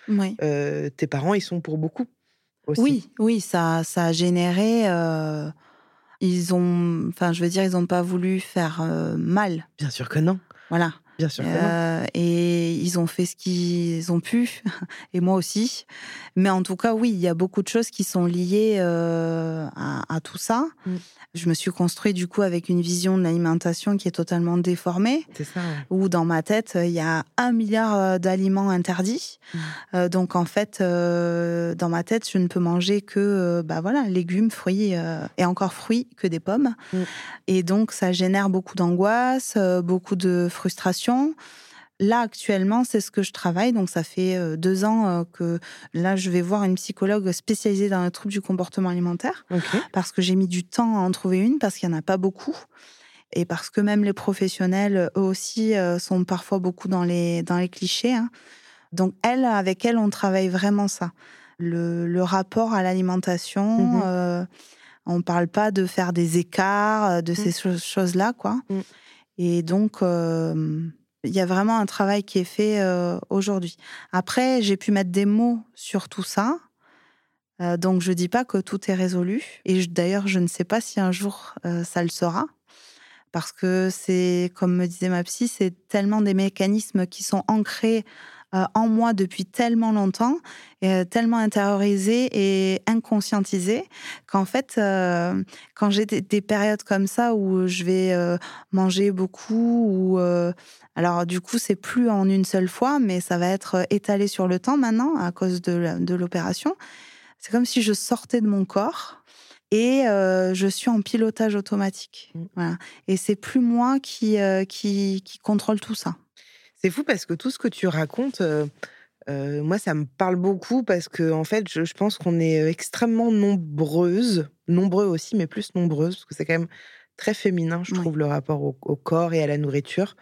tes parents, ils sont pour beaucoup. Aussi. Oui, oui, ça, ça a généré ils ont, enfin, je veux dire, ils n'ont pas voulu faire euh, mal. Bien sûr que non. Voilà. Bien sûr. Euh, et ils ont fait ce qu'ils ont pu, et moi aussi. Mais en tout cas, oui, il y a beaucoup de choses qui sont liées euh, à, tout ça. Mm. Je me suis construit du coup avec une vision de l'alimentation qui est totalement déformée. C'est ça. Où dans ma tête, il y a un milliard euh, d'aliments interdits. Mm. Euh, donc en fait, euh, dans ma tête, je ne peux manger que bah voilà, légumes, fruits et encore fruits que des pommes. Mm. Et donc ça génère beaucoup d'angoisse, beaucoup de frustration. Là, actuellement, c'est ce que je travaille. Donc, ça fait euh, deux ans euh, que là, je vais voir une psychologue spécialisée dans les troubles du comportement alimentaire. Parce que j'ai mis du temps à en trouver une, parce qu'il n'y en a pas beaucoup. Et parce que même les professionnels, eux aussi, euh, sont parfois beaucoup dans les, dans les clichés. Hein. Donc, elle, avec elle, on travaille vraiment ça. Le, rapport à l'alimentation. Mmh on ne parle pas de faire des écarts, de mmh. ces choses-là, quoi. Mmh. Et donc, il y a vraiment un travail qui est fait euh, aujourd'hui. Après, j'ai pu mettre des mots sur tout ça. Euh, donc, je ne dis pas que tout est résolu. Et d'ailleurs, je ne sais pas si un jour euh, ça le sera. Parce que c'est, comme me disait ma psy, c'est tellement des mécanismes qui sont ancrés en moi depuis tellement longtemps, et tellement intériorisés et inconscientisés, qu'en fait, quand j'ai des, des, périodes comme ça où je vais manger beaucoup ou alors du coup, c'est plus en une seule fois, mais ça va être euh, étalé sur le temps maintenant à cause de l'opération. C'est comme si je sortais de mon corps et euh, je suis en pilotage automatique. Mmh. Voilà. Et c'est plus moi qui, euh, qui, qui, contrôle tout ça. C'est fou parce que tout ce que tu racontes, moi, ça me parle beaucoup parce que en fait, je, pense qu'on est extrêmement nombreuses, nombreux aussi, mais plus nombreuses, parce que c'est quand même très féminin, je trouve, le rapport au, au, corps et à la nourriture.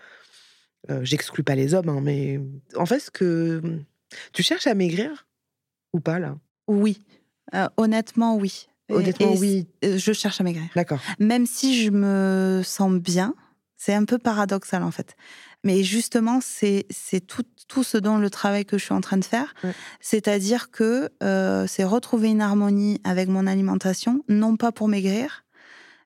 J'exclus pas les hommes, hein, mais en fait, ce que mmh, tu cherches à maigrir ou pas là? Oui, honnêtement oui. Honnêtement oui. Je cherche à maigrir. D'accord. Même si je me sens bien, c'est un peu paradoxal en fait. Mais justement, c'est tout, tout ce dont le travail que je suis en train de faire. C'est-à-dire que c'est retrouver une harmonie avec mon alimentation, non pas pour maigrir,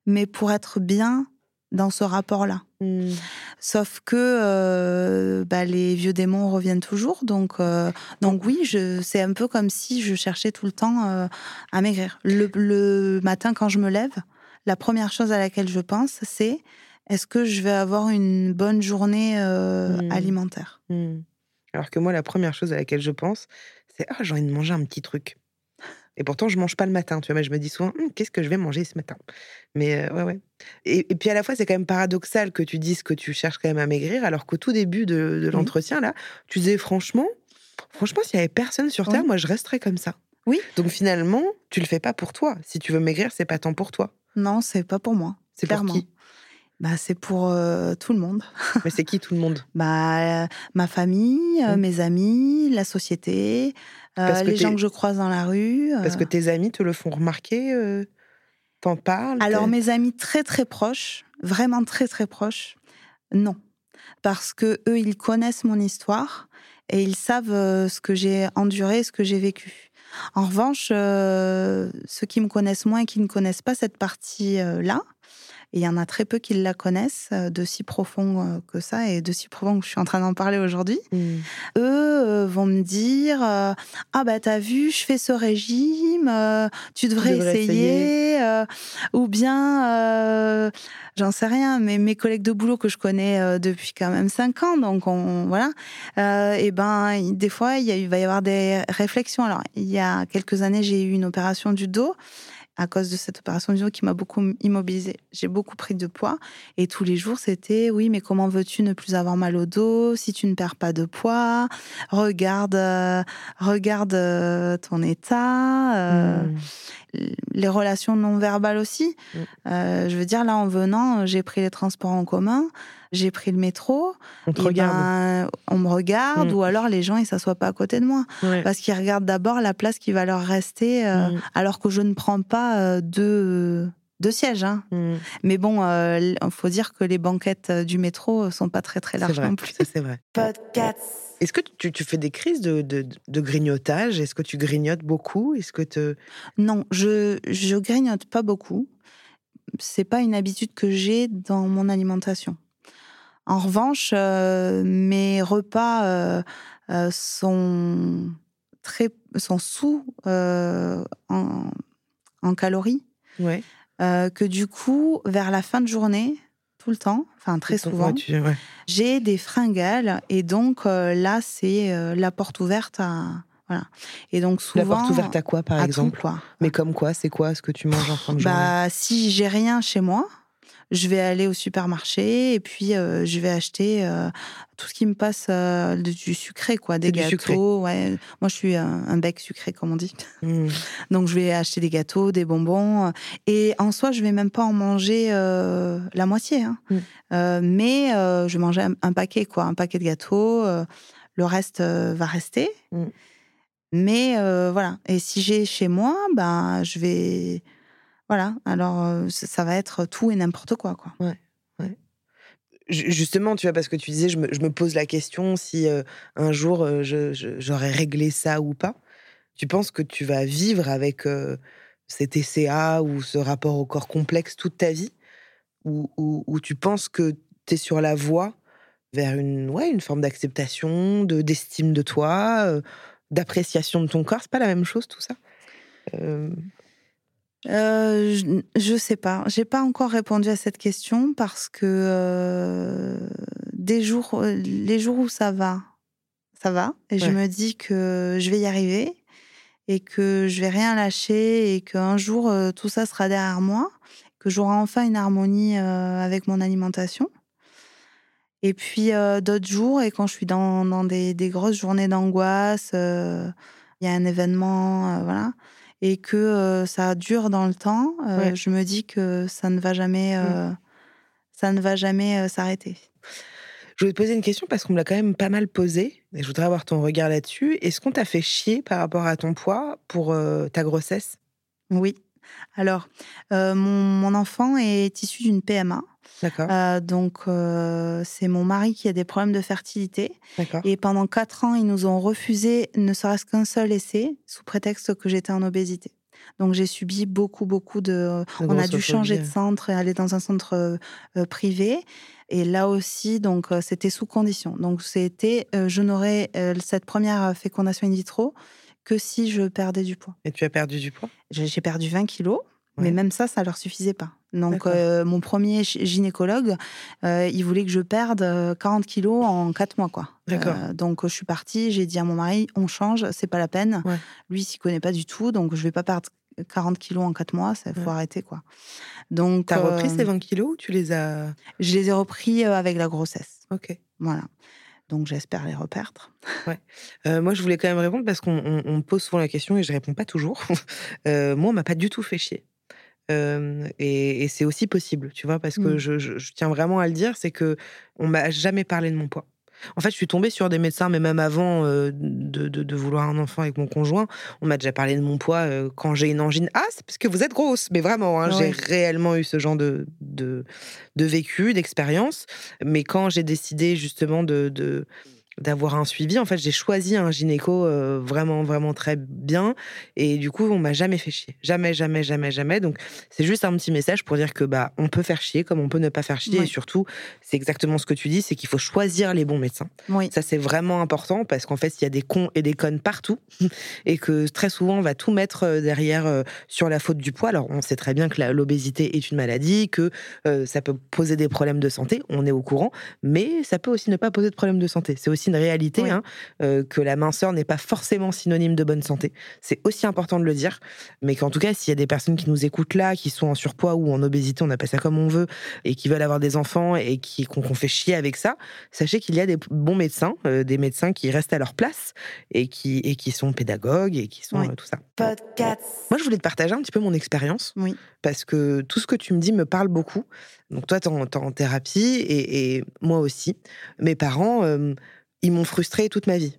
mais pour être bien dans ce rapport-là. Mmh. Sauf que euh, bah, les vieux démons reviennent toujours. Donc, euh, donc oui, c'est un peu comme si je cherchais tout le temps euh, à maigrir. Le, matin, quand je me lève, la première chose à laquelle je pense, c'est est-ce que je vais avoir une bonne journée mmh. alimentaire? Mmh. Alors que moi, la première chose à laquelle je pense, c'est ah, j'ai envie de manger un petit truc. Et pourtant, je mange pas le matin, tu vois. Mais je me dis souvent, «Hum, qu'est-ce que je vais manger ce matin? Mais ouais, ouais. Et, puis à la fois, c'est quand même paradoxal que tu dises que tu cherches quand même à maigrir, alors qu'au tout début de, l'entretien, là, tu disais franchement, franchement, s'il y avait personne sur Terre, moi, je resterais comme ça. Oui. Donc finalement, tu le fais pas pour toi. Si tu veux maigrir, c'est pas tant pour toi. Non, c'est pas pour moi. C'est pour qui? Bah, c'est pour tout le monde. Mais c'est qui tout le monde? Bah, Ma famille, mmh. mes amis, la société, les gens que je croise dans la rue. Parce que tes amis te le font remarquer T'en parles? Alors, mes amis très très proches, vraiment très très proches, non. Parce que eux, ils connaissent mon histoire et ils savent ce que j'ai enduré, ce que j'ai vécu. En revanche, ceux qui me connaissent moins et qui ne connaissent pas cette partie-là, il y en a très peu qui la connaissent euh, de si profond euh, que ça et de si profond que je suis en train d'en parler aujourd'hui. Mmh. Eux euh, vont me dire Ah, bah, t'as vu, je fais ce régime, tu devrais, essayer. ou bien, j'en sais rien, mais mes collègues de boulot que je connais depuis quand même cinq ans, donc on, voilà, et ben, des fois, il va y avoir des réflexions. Alors, il y a quelques années, j'ai eu une opération du dos à cause de cette opération du dos qui m'a beaucoup immobilisée. J'ai beaucoup pris de poids et tous les jours c'était oui mais comment veux-tu ne plus avoir mal au dos si tu ne perds pas de poids? Regarde, euh, regarde euh, ton état. Euh, mmh. Les relations non verbales aussi. Mmh. je veux dire là en venant j'ai pris les transports en commun j'ai pris le métro. On te regarde. Ben, on me regarde, mm. ou alors les gens, ils s'assoient pas à côté de moi. Parce qu'ils regardent d'abord la place qui va leur rester, euh, mm. alors que je ne prends pas euh, de deux sièges. Hein. Mm. Mais bon, il euh, faut dire que les banquettes du métro sont pas très très larges non plus. c'est vrai. Est-ce que tu, tu, fais des crises de, de, de grignotage? Est-ce que tu grignotes beaucoup? Est-ce que te... Non, je je grignote pas beaucoup. C'est pas une habitude que j'ai dans mon alimentation. En revanche, euh, mes repas euh, euh, sont très sont sous en, calories. que du coup, vers la fin de journée, tout le temps, enfin très souvent, j'ai des fringales et donc là, c'est la porte ouverte à voilà. Et donc souvent. La porte ouverte à quoi, par exemple? quoi. Mais comme quoi C'est quoi ce que tu manges en fin de journée? Bah, si j'ai rien chez moi, je vais aller au supermarché et puis euh, je vais acheter euh, tout ce qui me passe euh, du sucré, quoi, des gâteaux. Ouais. Moi, je suis un, bec sucré, comme on dit. Mmh. Donc, je vais acheter des gâteaux, des bonbons. Et en soi, je vais même pas en manger la moitié. Hein. Mmh. mais je vais manger un, paquet, quoi, un paquet de gâteaux. le reste va rester. Mmh. Mais voilà. Et si j'ai chez moi, ben, je vais voilà, alors ça va être tout et n'importe quoi, quoi. Ouais, Justement, tu vois, parce que tu disais, je me, pose la question si un jour j'aurais réglé ça ou pas. Tu penses que tu vas vivre avec cet TCA ou ce rapport au corps complexe toute ta vie? Ou, ou, tu penses que tu es sur la voie vers une, ouais, une forme d'acceptation, de, d'estime de toi, d'appréciation de ton corps? C'est pas la même chose tout ça? Euh, je, ne sais pas. J'ai pas encore répondu à cette question parce que euh, des jours, euh, les jours où ça va, ça va, et je me dis que je vais y arriver et que je vais rien lâcher et qu'un jour tout ça sera derrière moi, que j'aurai enfin une harmonie avec mon alimentation. Et puis d'autres jours, et quand je suis dans, dans des, des, grosses journées d'angoisse, il y a un événement, voilà et que ça dure dans le temps, je me dis que ça ne va jamais, mmh. ça ne va jamais s'arrêter. Je voulais te poser une question parce qu'on me l'a quand même pas mal posée et je voudrais avoir ton regard là-dessus. Est-ce qu'on t'a fait chier par rapport à ton poids pour ta grossesse? Oui. Alors, mon, mon, enfant est issu d'une PMA. D'accord. Euh, donc, euh, c'est mon mari qui a des problèmes de fertilité. Et pendant quatre ans, ils nous ont refusé ne serait-ce qu'un seul essai, sous prétexte que j'étais en obésité. Donc j'ai subi beaucoup, beaucoup de. On a dû changer de centre et aller dans un centre privé. Et là aussi, donc c'était sous condition. Donc c'était, je n'aurais cette première fécondation in vitro que si je perdais du poids. Et tu as perdu du poids? J'ai perdu 20 kilos. Mais même ça, ça leur suffisait pas. Donc, mon premier gynécologue, il voulait que je perde 40 kilos en 4 mois, quoi. Donc, je suis partie, j'ai dit à mon mari, on change, c'est pas la peine. Lui, il s'y connaît pas du tout, donc je vais pas perdre 40 kilos en 4 mois, il faut arrêter, quoi. Donc, as repris ces 20 kilos ou tu les as Je les ai repris avec la grossesse. Ok. Voilà. Donc j'espère les reperdre. Ouais. moi, je voulais quand même répondre parce qu'on me pose souvent la question et je réponds pas toujours. moi, on m'a pas du tout fait chier et, c'est aussi possible, tu vois, parce que mmh. je, tiens vraiment à le dire, c'est que on m'a jamais parlé de mon poids. En fait, je suis tombée sur des médecins, mais même avant de, vouloir un enfant avec mon conjoint, on m'a déjà parlé de mon poids quand j'ai une angine. Ah, c'est parce que vous êtes grosse, mais vraiment, hein, j'ai réellement eu ce genre de, de, vécu, d'expérience. Mais quand j'ai décidé justement de d'avoir un suivi. En fait, j'ai choisi un gynéco euh, vraiment, vraiment très bien. Et du coup, on m'a jamais fait chier. Jamais, jamais, jamais, jamais. Donc, c'est juste un petit message pour dire que bah, on peut faire chier comme on peut ne pas faire chier. Et surtout, c'est exactement ce que tu dis, c'est qu'il faut choisir les bons médecins. Oui. Ça, c'est vraiment important parce qu'en fait, il y a des cons et des connes partout. et que très souvent, on va tout mettre euh, derrière euh, sur la faute du poids. Alors, on sait très bien que l'obésité est une maladie, que ça peut poser des problèmes de santé. On est au courant. Mais ça peut aussi ne pas poser de problèmes de santé. C'est aussi une réalité, hein, euh, que la minceur n'est pas forcément synonyme de bonne santé. C'est aussi important de le dire, mais qu'en tout cas, s'il y a des personnes qui nous écoutent là, qui sont en surpoids ou en obésité, on appelle ça comme on veut, et qui veulent avoir des enfants et qui qu'on fait chier avec ça, sachez qu'il y a des bons médecins, euh, des médecins qui restent à leur place et qui et qui sont pédagogues et qui sont euh, tout ça. Moi, je voulais te partager un petit peu mon expérience, oui. parce que tout ce que tu me dis me parle beaucoup. Donc toi, tu es, en thérapie et, moi aussi. Mes parents, ils m'ont frustrée toute ma vie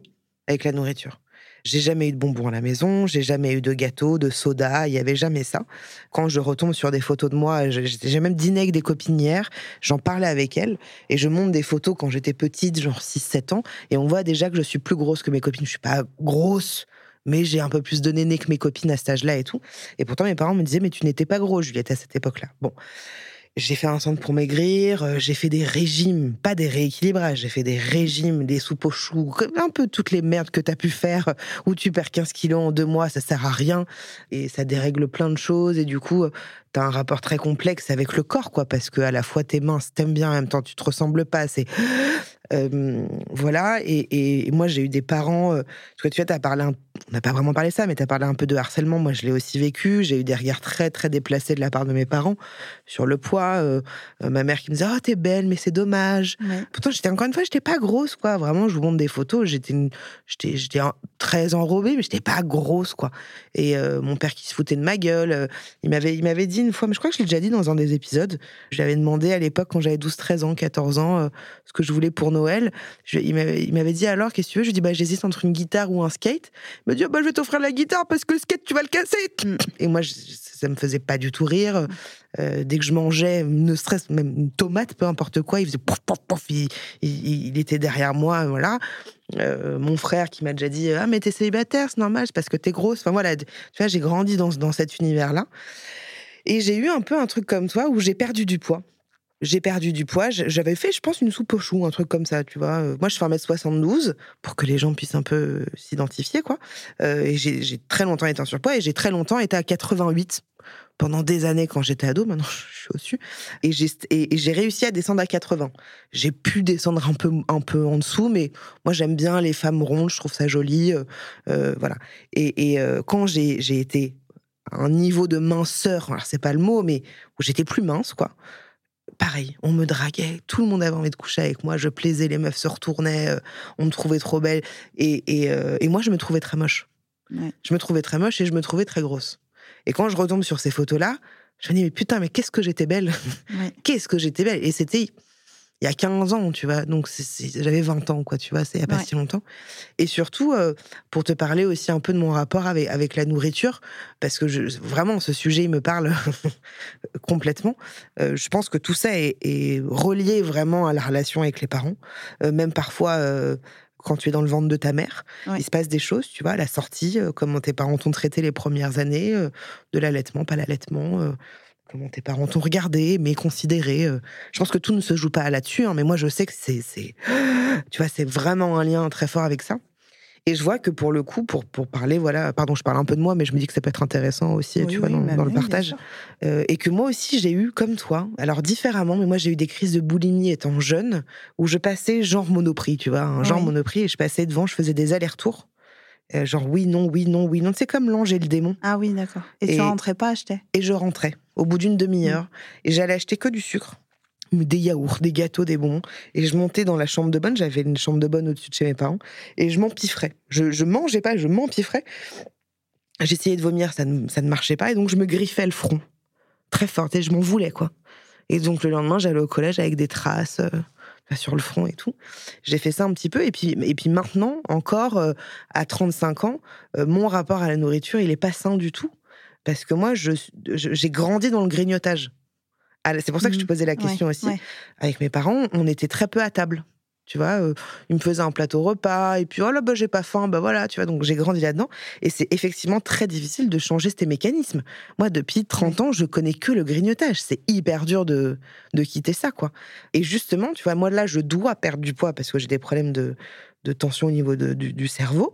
avec la nourriture. J'ai jamais eu de bonbons à la maison, j'ai jamais eu de gâteaux, de soda, il y avait jamais ça. Quand je retombe sur des photos de moi, j'ai même dîné avec des copines hier, j'en parlais avec elles et je montre des photos quand j'étais petite, genre 6-7 ans, et on voit déjà que je suis plus grosse que mes copines. Je suis pas grosse, mais j'ai un peu plus de néné que mes copines à cet âge-là et tout. Et pourtant, mes parents me disaient, mais tu n'étais pas gros, Juliette, à cette époque-là. Bon. J'ai fait un centre pour maigrir, euh, j'ai fait des régimes, pas des rééquilibrages, j'ai fait des régimes, des soupes aux choux, un peu toutes les merdes que tu as pu faire, où tu perds 15 kilos en deux mois, ça sert à rien, et ça dérègle plein de choses, et du coup, tu as un rapport très complexe avec le corps, quoi, parce que à la fois t'es mince, t'aimes bien, en même temps tu te ressembles pas, c'est voilà, et, moi j'ai eu des parents, euh, tu vois, as parlé, on n'a pas vraiment parlé ça, mais tu as parlé un peu de harcèlement, moi je l'ai aussi vécu, j'ai eu des regards très très déplacés de la part de mes parents sur le poids, euh, euh, ma mère qui me disait « Oh, t'es belle, mais c'est dommage. Pourtant, j'étais encore une fois, j'étais pas grosse, quoi, vraiment, je vous montre des photos, j'étais j'étais très enrobée, mais j'étais pas grosse, quoi. Et mon père qui se foutait de ma gueule, il m'avait dit une fois, mais je crois que je l'ai déjà dit dans un des épisodes, je lui avais demandé à l'époque, quand j'avais 12, 13 ans, 14 ans, ce que je voulais pour Noël. il m'avait dit alors, qu'est-ce que tu veux? Je lui dis, bah, j'hésite entre une guitare ou un skate. M'a dit, oh, bah, je vais t'offrir la guitare parce que le skate, tu vas le casser. Mm. Et moi, ça me faisait pas du tout rire. Euh, dès que je mangeais, ne stress, même une tomate, peu importe quoi, il faisait pof, pof, pof, il, était derrière moi, voilà. Euh, mon frère qui m'a déjà dit ah mais t'es célibataire c'est normal c'est parce que t'es grosse enfin voilà tu vois j'ai grandi dans, dans cet univers là et j'ai eu un peu un truc comme toi où j'ai perdu du poids j'ai perdu du poids. J'avais fait, je pense, une soupe au chou, un truc comme ça, tu vois. Euh, moi, je fais 1m72 pour que les gens puissent un peu euh, s'identifier, quoi. Euh, et j'ai très longtemps été en surpoids et j'ai très longtemps été à 88 pendant des années quand j'étais ado. Maintenant, je suis au-dessus. Et j'ai réussi à descendre à 80. J'ai pu descendre un peu, un peu en dessous, mais moi, j'aime bien les femmes rondes, je trouve ça joli. voilà. Et, et quand j'ai été à un niveau de minceur, alors c'est pas le mot, mais où j'étais plus mince, quoi pareil, on me draguait, tout le monde avait envie de coucher avec moi, je plaisais, les meufs se retournaient, euh, on me trouvait trop belle. Et, euh, et, moi, je me trouvais très moche. Je me trouvais très moche et je me trouvais très grosse. Et quand je retombe sur ces photos-là, je me dis, mais putain, mais qu'est-ce que j'étais belle Qu'est-ce que j'étais belle Et c'était il y a 15 ans, tu vois. Donc, j'avais 20 ans, quoi, tu vois, c'est il n'y a pas si longtemps. Et surtout, euh, pour te parler aussi un peu de mon rapport avec, avec la nourriture, parce que je, vraiment, ce sujet, il me parle complètement. Euh, je pense que tout ça est, relié vraiment à la relation avec les parents. Euh, même parfois, quand tu es dans le ventre de ta mère. Il se passe des choses, tu vois, à la sortie, comment tes parents t'ont traité les premières années, de l'allaitement, pas l'allaitement, comment tes parents t'ont regardé, mais considéré. Je pense que tout ne se joue pas là-dessus, hein, mais moi je sais que c'est, tu vois, c'est vraiment un lien très fort avec ça. Et je vois que pour le coup, pour, pour parler, voilà, pardon, je parle un peu de moi, mais je me dis que ça peut être intéressant aussi, tu vois, dans, bah le partage. Euh, et que moi aussi, j'ai eu, comme toi, alors différemment, mais moi, j'ai eu des crises de boulimie étant jeune, où je passais genre monoprix, tu vois, un genre monoprix, et je passais devant, je faisais des allers-retours. Euh, genre oui, non, oui, non, oui, non. C'est comme l'ange et le démon. Ah oui, d'accord. Et, tu rentrais pas acheter Et je rentrais au bout d'une demi-heure. Mmh. Et j'allais acheter que du sucre des yaourts, des gâteaux, des bonbons. Et je montais dans la chambre de bonne, j'avais une chambre de bonne au-dessus de chez mes parents, et je m'empiffrais. Je, je mangeais pas, je m'empiffrais. J'essayais de vomir, ça ne, ça ne marchait pas, et donc je me griffais le front. Très fort, et je m'en voulais, quoi. Et donc le lendemain, j'allais au collège avec des traces euh, sur le front et tout. J'ai fait ça un petit peu, et puis, et puis maintenant, encore, euh, à 35 ans, euh, mon rapport à la nourriture, il est pas sain du tout. Parce que moi, j'ai je, grandi dans le grignotage. Ah, c'est pour ça que je te mmh. posais la question aussi. Avec mes parents, on était très peu à table. Tu vois, euh, ils me faisaient un plateau repas, et puis, oh là, bah, j'ai pas faim, bah voilà, tu vois, donc j'ai grandi là-dedans. Et c'est effectivement très difficile de changer ces mécanismes. Moi, depuis 30 ans, je connais que le grignotage. C'est hyper dur de, de quitter ça, quoi. Et justement, tu vois, moi, là, je dois perdre du poids parce que j'ai des problèmes de, de tension au niveau du, du, cerveau.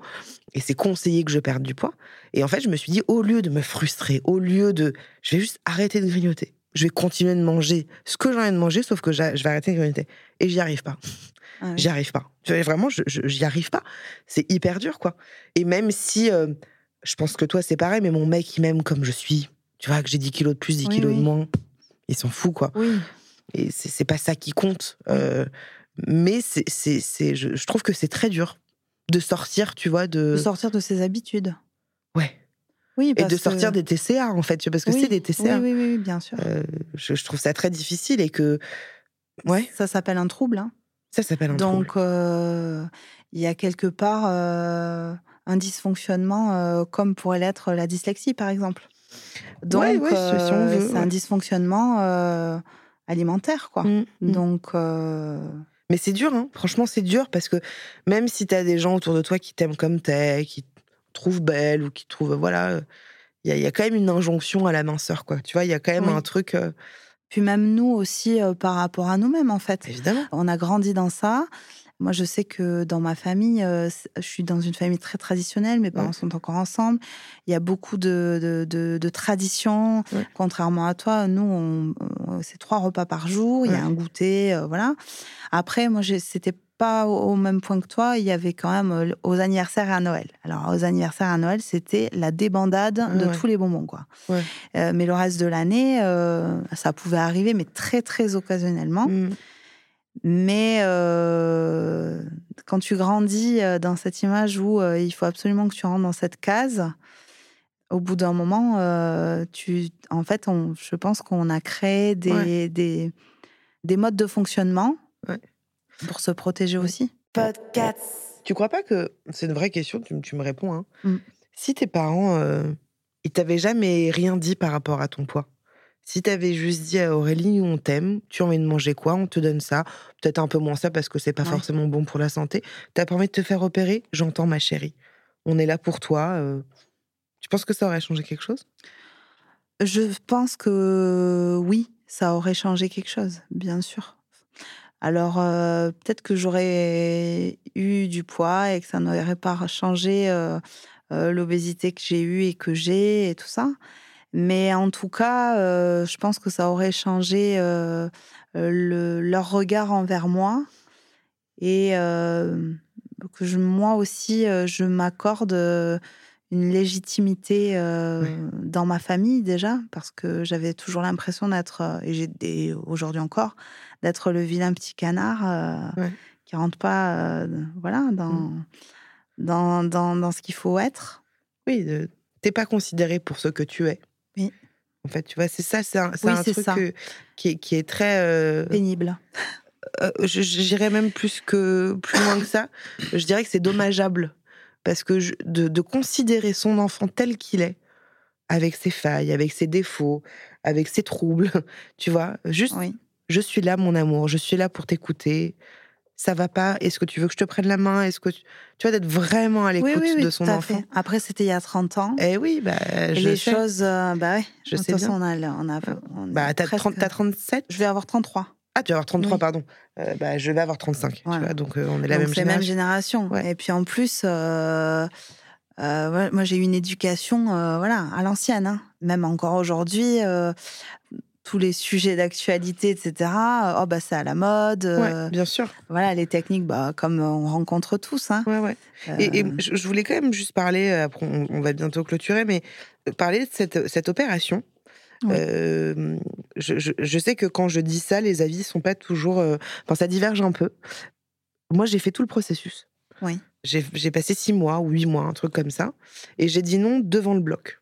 Et c'est conseillé que je perde du poids. Et en fait, je me suis dit, au lieu de me frustrer, au lieu de. Je vais juste arrêter de grignoter je vais continuer de manger ce que j'ai envie de manger, sauf que je vais arrêter de grignoter. Et j'y arrive pas. Ah j'y arrive pas. Vraiment, j'y arrive pas. C'est hyper dur, quoi. Et même si, euh, je pense que toi, c'est pareil, mais mon mec, il m'aime comme je suis. Tu vois, que j'ai 10 kilos de plus, 10 kilos de moins. Il s'en fout, quoi. Oui. Et c'est pas ça qui compte. Euh, mais c'est, je, je trouve que c'est très dur de sortir, tu vois, de... De sortir de ses habitudes. Ouais. Oui, et de sortir des TCA, en fait, parce que c'est des TCA. Oui, oui, oui, bien sûr. Euh, je, trouve ça très difficile et que. Ouais. Ça s'appelle un trouble. Hein. Ça s'appelle un Donc, trouble. Donc, euh, il y a quelque part euh, un dysfonctionnement comme pourrait l'être la dyslexie, par exemple. Donc, c'est un dysfonctionnement alimentaire, quoi. Mmh, mmh. Donc. Mais c'est dur, hein. franchement, c'est dur parce que même si tu as des gens autour de toi qui t'aiment comme t'es, qui trouve belle ou qui trouve voilà il y, a quand même une injonction à la minceur quoi. Tu vois il y a quand même un truc euh puis même nous aussi euh, par rapport à nous-mêmes en fait. Évidemment. On a grandi dans ça moi, je sais que dans ma famille, euh, je suis dans une famille très traditionnelle. Mes parents sont encore ensemble. Il y a beaucoup de, de, traditions. Contrairement à toi, nous, on, c'est trois repas par jour. Il y a un goûter, voilà. Après, moi, c'était pas au même point que toi, il y avait quand même euh, aux anniversaires et à Noël. Alors, aux anniversaires et à Noël, c'était la débandade de tous les bonbons, quoi. Euh, mais le reste de l'année, euh, ça pouvait arriver, mais très, très occasionnellement. Mmh. Mais quand tu grandis dans cette image où il faut absolument que tu rentres dans cette case, au bout d'un moment, tu, en fait, on, je pense qu'on a créé des, des, des, modes de fonctionnement pour se protéger aussi. Podcast. Tu crois pas que c'est une vraie question Tu, me réponds. Hein. Mm. Si tes parents, euh, ils t'avaient jamais rien dit par rapport à ton poids. Si t'avais juste dit à Aurélie, on t'aime, tu as envie de manger quoi, on te donne ça, peut-être un peu moins ça parce que c'est pas forcément bon pour la santé. T'as pas envie de te faire opérer? J'entends ma chérie. On est là pour toi. Euh. Tu penses que ça aurait changé quelque chose? Je pense que oui, ça aurait changé quelque chose, bien sûr. Alors euh, peut-être que j'aurais eu du poids et que ça n'aurait pas changé euh, l'obésité que j'ai eue et que j'ai et tout ça. Mais en tout cas, je pense que ça aurait changé leur regard envers moi et que je, moi aussi, je m'accorde une légitimité dans ma famille déjà, parce que j'avais toujours l'impression d'être, et j'ai aujourd'hui encore, d'être le vilain petit canard euh, qui rentre pas euh, voilà, mmh. dans, dans, dans, ce qu'il faut être. Oui, tu t'es pas considéré pour ce que tu es. Oui. En fait, tu vois, c'est ça, c'est un, truc qui, est, qui, est, très. Euh, Pénible. J'irais même plus, que, plus loin que ça. Je dirais que c'est dommageable. Parce que de, de, considérer son enfant tel qu'il est, avec ses failles, avec ses défauts, avec ses troubles, tu vois, juste je suis là, mon amour, je suis là pour t'écouter. Ça va pas Est-ce que tu veux que je te prenne la main Est-ce que tu, tu vois d'être vraiment à l'écoute de son enfant Après, c'était il y a 30 ans. Eh oui, bah, je les sais. choses, euh, bah ouais. Je sais façon, bien. on a, on a, on Bah, t'as, presque- 30 t'as 37 Je vais avoir 33. Ah, tu vas avoir 33, Oui. pardon. Euh, bah, je vais avoir 35. Tu Voilà. vois, donc, euh, on est la Donc, même c'est la même génération. génération. Ouais. Et puis en plus, euh, moi j'ai eu une éducation voilà, à l'ancienne. hein. Même encore aujourd'hui, tous les sujets d'actualité, etc., euh, oh, bah, c'est à la mode. euh, Ouais, bien sûr. Voilà, les techniques, bah, comme on rencontre tous. Hein. Ouais, ouais. Et, et Euh, je voulais quand même juste parler, euh, après on, va bientôt clôturer, mais euh, parler de cette, cette opération. Oui. Euh, je, je- je sais que quand je dis ça, les avis sont pas toujours. euh, Enfin, ça diverge un peu. Moi, j'ai fait tout le processus. Oui. J'ai j'ai passé six mois ou huit mois, un truc comme ça. Et j'ai dit non devant le bloc.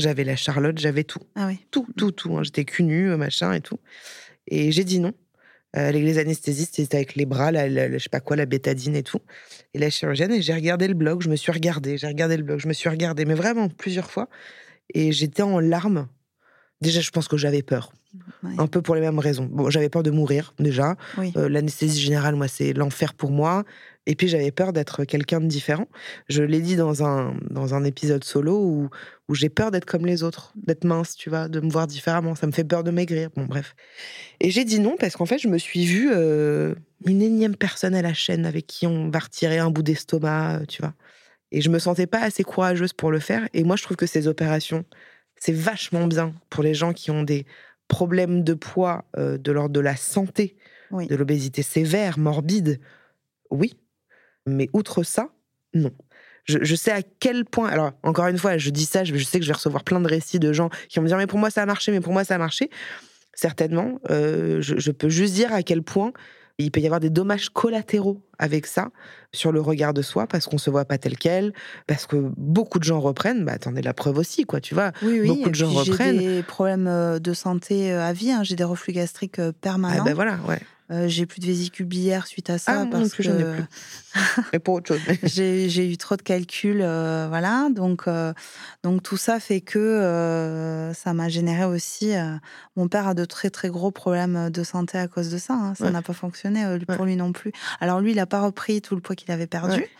J'avais la Charlotte, j'avais tout. Ah oui. Tout, tout, tout. hein. J'étais cul nu, machin et tout. Et j'ai dit non. Euh, les, anesthésistes, c'était avec les bras, la, la- la- je sais pas quoi, la bétadine et tout. Et la chirurgienne, et j'ai regardé le blog, je me suis regardée, j'ai regardé le blog, je me suis regardée, mais vraiment plusieurs fois. Et j'étais en larmes. Déjà, je pense que j'avais peur. Ouais. Un peu pour les mêmes raisons. Bon, j'avais peur de mourir, déjà. Oui. Euh, L'anesthésie générale, moi, c'est l'enfer pour moi. Et puis, j'avais peur d'être quelqu'un de différent. Je l'ai dit dans un, dans un épisode solo où, où j'ai peur d'être comme les autres, d'être mince, tu vois, de me voir différemment. Ça me fait peur de maigrir. Bon, bref. Et j'ai dit non parce qu'en fait, je me suis vue euh, une énième personne à la chaîne avec qui on va retirer un bout d'estomac, euh, tu vois. Et je me sentais pas assez courageuse pour le faire. Et moi, je trouve que ces opérations, c'est vachement bien pour les gens qui ont des problèmes de poids euh, de l'ordre de la santé, Oui. de l'obésité sévère, morbide. Oui. Mais outre ça, non. Je, sais à quel point. Alors, encore une fois, je dis ça, je, je sais que je vais recevoir plein de récits de gens qui vont me dire Mais pour moi, ça a marché, mais pour moi, ça a marché. Certainement. euh, je, je peux juste dire à quel point il peut y avoir des dommages collatéraux avec ça sur le regard de soi parce qu'on se voit pas tel quel, parce que beaucoup de gens reprennent. Bah, t'en es la preuve aussi, quoi, tu vois. Oui, oui. beaucoup de gens reprennent. J'ai des problèmes euh, de santé euh, à vie. hein. J'ai des reflux gastriques euh, Ah, permanents. ben voilà, ouais. Euh, j'ai plus de vésicule biliaire suite à ça Ah, non parce plus, que j'en ai plus. Mais pour autre chose. j'ai eu trop de calculs, euh, voilà. Donc, euh, donc tout ça fait que ça m'a généré aussi. mon père a de très très gros problèmes de santé à cause de ça. hein. Ça Ouais. n'a pas fonctionné pour Ouais. lui non plus. Alors lui, il n'a pas repris tout le poids qu'il avait perdu, Ouais.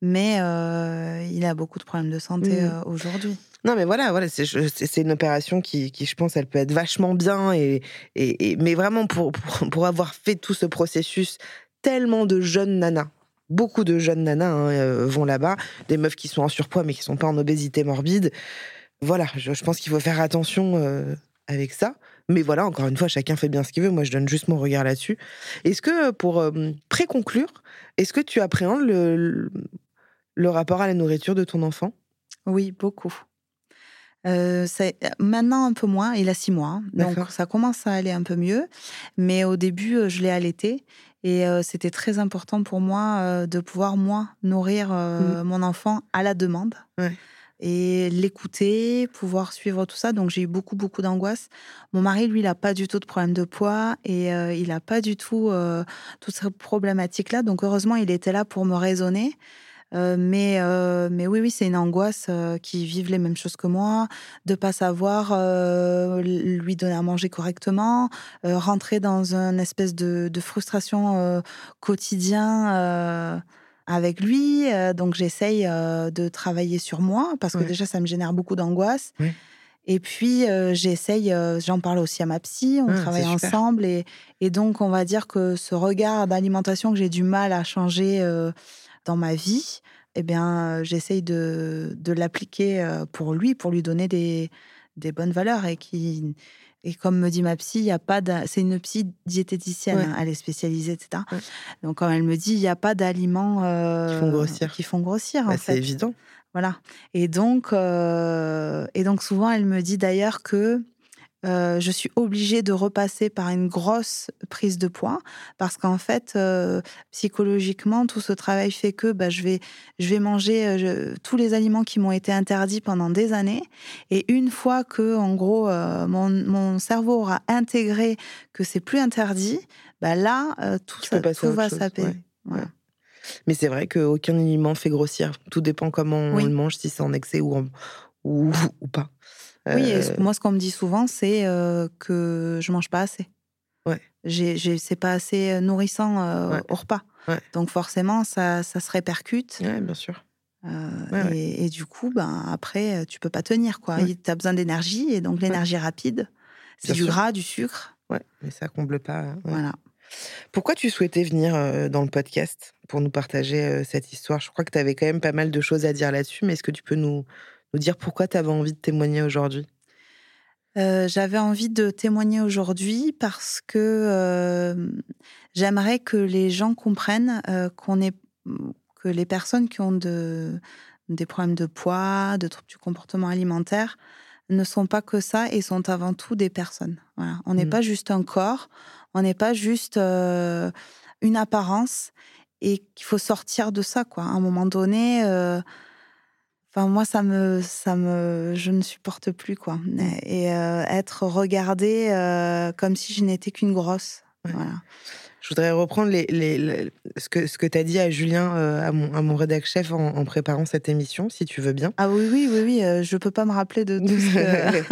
mais euh, il a beaucoup de problèmes de santé Mhm. euh, aujourd'hui. Non, mais voilà, voilà c'est une opération qui, qui, je pense, elle peut être vachement bien. Et, et, et- mais vraiment, pour, pour, pour avoir fait tout ce processus, tellement de jeunes nanas, beaucoup de jeunes nanas hein, euh, vont là-bas, des meufs qui sont en surpoids mais qui sont pas en obésité morbide. Voilà, je, je pense qu'il faut faire attention euh, avec ça. Mais voilà, encore une fois, chacun fait bien ce qu'il veut. Moi, je donne juste mon regard là-dessus. Est-ce que, pour euh, préconclure, est-ce que tu appréhendes le, le, rapport à la nourriture de ton enfant? Oui, beaucoup. Euh, maintenant un peu moins, il a six mois, hein. donc ça commence à aller un peu mieux. Mais au début, euh, je l'ai allaité et euh, c'était très important pour moi euh, de pouvoir moi nourrir euh, mon enfant à la demande Mmh. Ouais. Et l'écouter, pouvoir suivre tout ça. Donc j'ai eu beaucoup beaucoup d'angoisse. Mon mari, lui, il a pas du tout de problème de poids et euh, il a pas du tout euh, toutes ces problématiques là. Donc heureusement, il était là pour me raisonner. Euh, mais, mais oui, oui, c'est une angoisse euh, qui vivent les mêmes choses que moi, de pas savoir lui donner à manger correctement, rentrer dans une espèce de, de frustration quotidien avec lui. Euh, donc j'essaye euh, de travailler sur moi parce que Ouais. déjà ça me génère beaucoup d'angoisse. Ouais. Et puis euh, j'essaye, j'en parle aussi à ma psy, on Ah, travaille ensemble et, et donc on va dire que ce regard d'alimentation que j'ai du mal à changer dans ma vie, eh bien, j'essaye de, de l'appliquer pour lui, pour lui donner des, des bonnes valeurs. Et, qui, et comme me dit ma psy, il y a pas c'est une psy diététicienne, Ouais. hein, elle est spécialisée, etc. Ouais. Donc, comme elle me dit, il n'y a pas d'aliments euh, Qui font grossir. Qui font grossir, Bah, C'est évident. Voilà. Et donc, euh, et donc souvent, elle me dit d'ailleurs que euh, je suis obligée de repasser par une grosse prise de poids parce qu'en fait, euh, psychologiquement, tout ce travail fait que bah, je, vais, je vais manger euh, je- tous les aliments qui m'ont été interdits pendant des années. Et une fois que, en gros, mon, mon cerveau aura intégré que c'est plus interdit, bah là, tout, ça, tout va ouais. Voilà. Mais c'est vrai qu'aucun aliment fait grossir. Tout dépend comment on le mange, si c'est en excès ou, en- ou, ou pas. Oui, et Euh, moi, ce qu'on me dit souvent, c'est euh, que je mange pas assez. Ouais. c'est pas assez nourrissant au repas. Donc forcément, ça, ça se répercute. Oui, bien sûr. et, du coup, ben, après, tu peux pas tenir. quoi. Tu as besoin d'énergie, et donc l'énergie rapide, c'est du gras, du sucre. Ouais, mais ça comble pas. Voilà. Pourquoi tu souhaitais venir dans le podcast pour nous partager cette histoire? Je crois que tu avais quand même pas mal de choses à dire là-dessus, mais est-ce que tu peux nous, nous dire pourquoi tu avais envie de témoigner aujourd'hui? J'avais envie de témoigner aujourd'hui parce que j'aimerais que les gens comprennent qu'on est que les personnes qui ont de, des problèmes de poids, de troubles du comportement alimentaire, ne sont pas que ça et sont avant tout des personnes. Voilà. On n'est mmh. pas juste un corps, on n'est pas juste une apparence et qu'il faut sortir de ça, quoi. À un moment donné, enfin moi ça me, ça me, je ne supporte plus, quoi. Et, être regardée comme si je n'étais qu'une grosse. Voilà. Je voudrais reprendre les, les, ce que, ce que tu as dit à Julien, à mon, à mon rédac chef, en, préparant cette émission, si tu veux bien. Ah oui, oui, oui, oui. je ne peux pas me rappeler de tout ce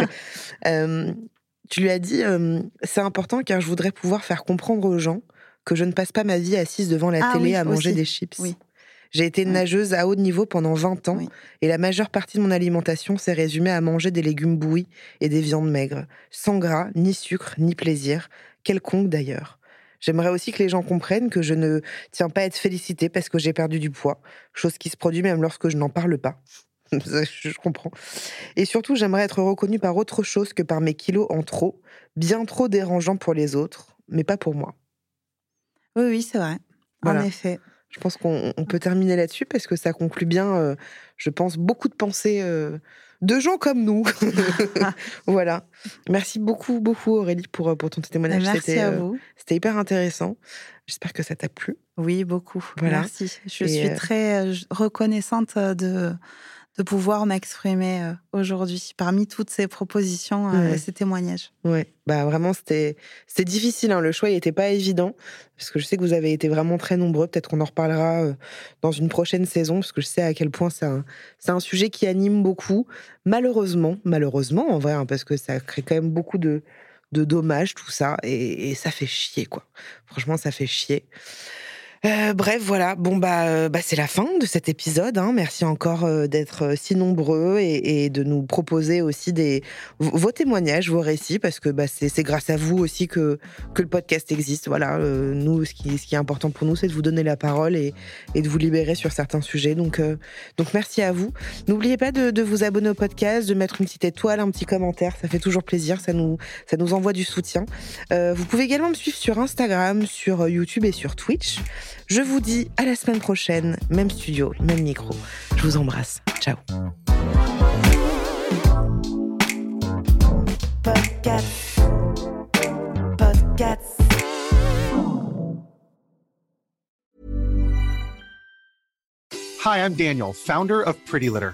que... Tu lui as dit c'est important car je voudrais pouvoir faire comprendre aux gens que je ne passe pas ma vie assise devant la ah télé à manger des chips. J'ai été nageuse à haut niveau pendant 20 ans et la majeure partie de mon alimentation s'est résumée à manger des légumes bouillis et des viandes maigres, sans gras, ni sucre, ni plaisir, quelconque d'ailleurs. J'aimerais aussi que les gens comprennent que je ne tiens pas à être félicitée parce que j'ai perdu du poids, chose qui se produit même lorsque je n'en parle pas. je comprends. Et surtout, j'aimerais être reconnue par autre chose que par mes kilos en trop, bien trop dérangeants pour les autres, mais pas pour moi. Oui, oui, c'est vrai. En effet. Je pense qu'on peut terminer là-dessus parce que ça conclut bien, euh, je pense, beaucoup de pensées euh, de gens comme nous. voilà. Merci beaucoup, beaucoup Aurélie pour, euh, pour ton témoignage. Merci à vous. C'était hyper intéressant. J'espère que ça t'a plu. Oui, beaucoup. Voilà. Merci. Je suis très reconnaissante de de pouvoir m'exprimer euh, aujourd'hui parmi toutes ces propositions euh, et ces témoignages. Oui, bah vraiment c'était c'était difficile. Hein. Le choix n'était pas évident parce que je sais que vous avez été vraiment très nombreux. Peut-être qu'on en reparlera euh, dans une prochaine saison parce que je sais à quel point c'est un c'est un sujet qui anime beaucoup. Malheureusement, malheureusement en vrai, hein, parce que ça crée quand même beaucoup de de dommages tout ça et, et ça fait chier quoi. Franchement, ça fait chier. Euh, bref, voilà. Bon bah, euh, bah c'est la fin de cet épisode. Hein. Merci encore euh, d'être si nombreux et, de nous proposer aussi vos témoignages, vos récits, parce que bah, c'est grâce à vous aussi que le podcast existe. Voilà. nous, ce qui, est important pour nous, c'est de vous donner la parole et, et de vous libérer sur certains sujets. Donc merci à vous. N'oubliez pas de, de, vous abonner au podcast, de mettre une petite étoile, un petit commentaire. Ça fait toujours plaisir. Ça nous ça nous envoie du soutien. vous pouvez également me suivre sur Instagram, sur YouTube et sur Twitch. Je vous dis à la semaine prochaine, même studio, même micro. Je vous embrasse. Ciao. Hi, I'm Daniel, founder of Pretty Litter.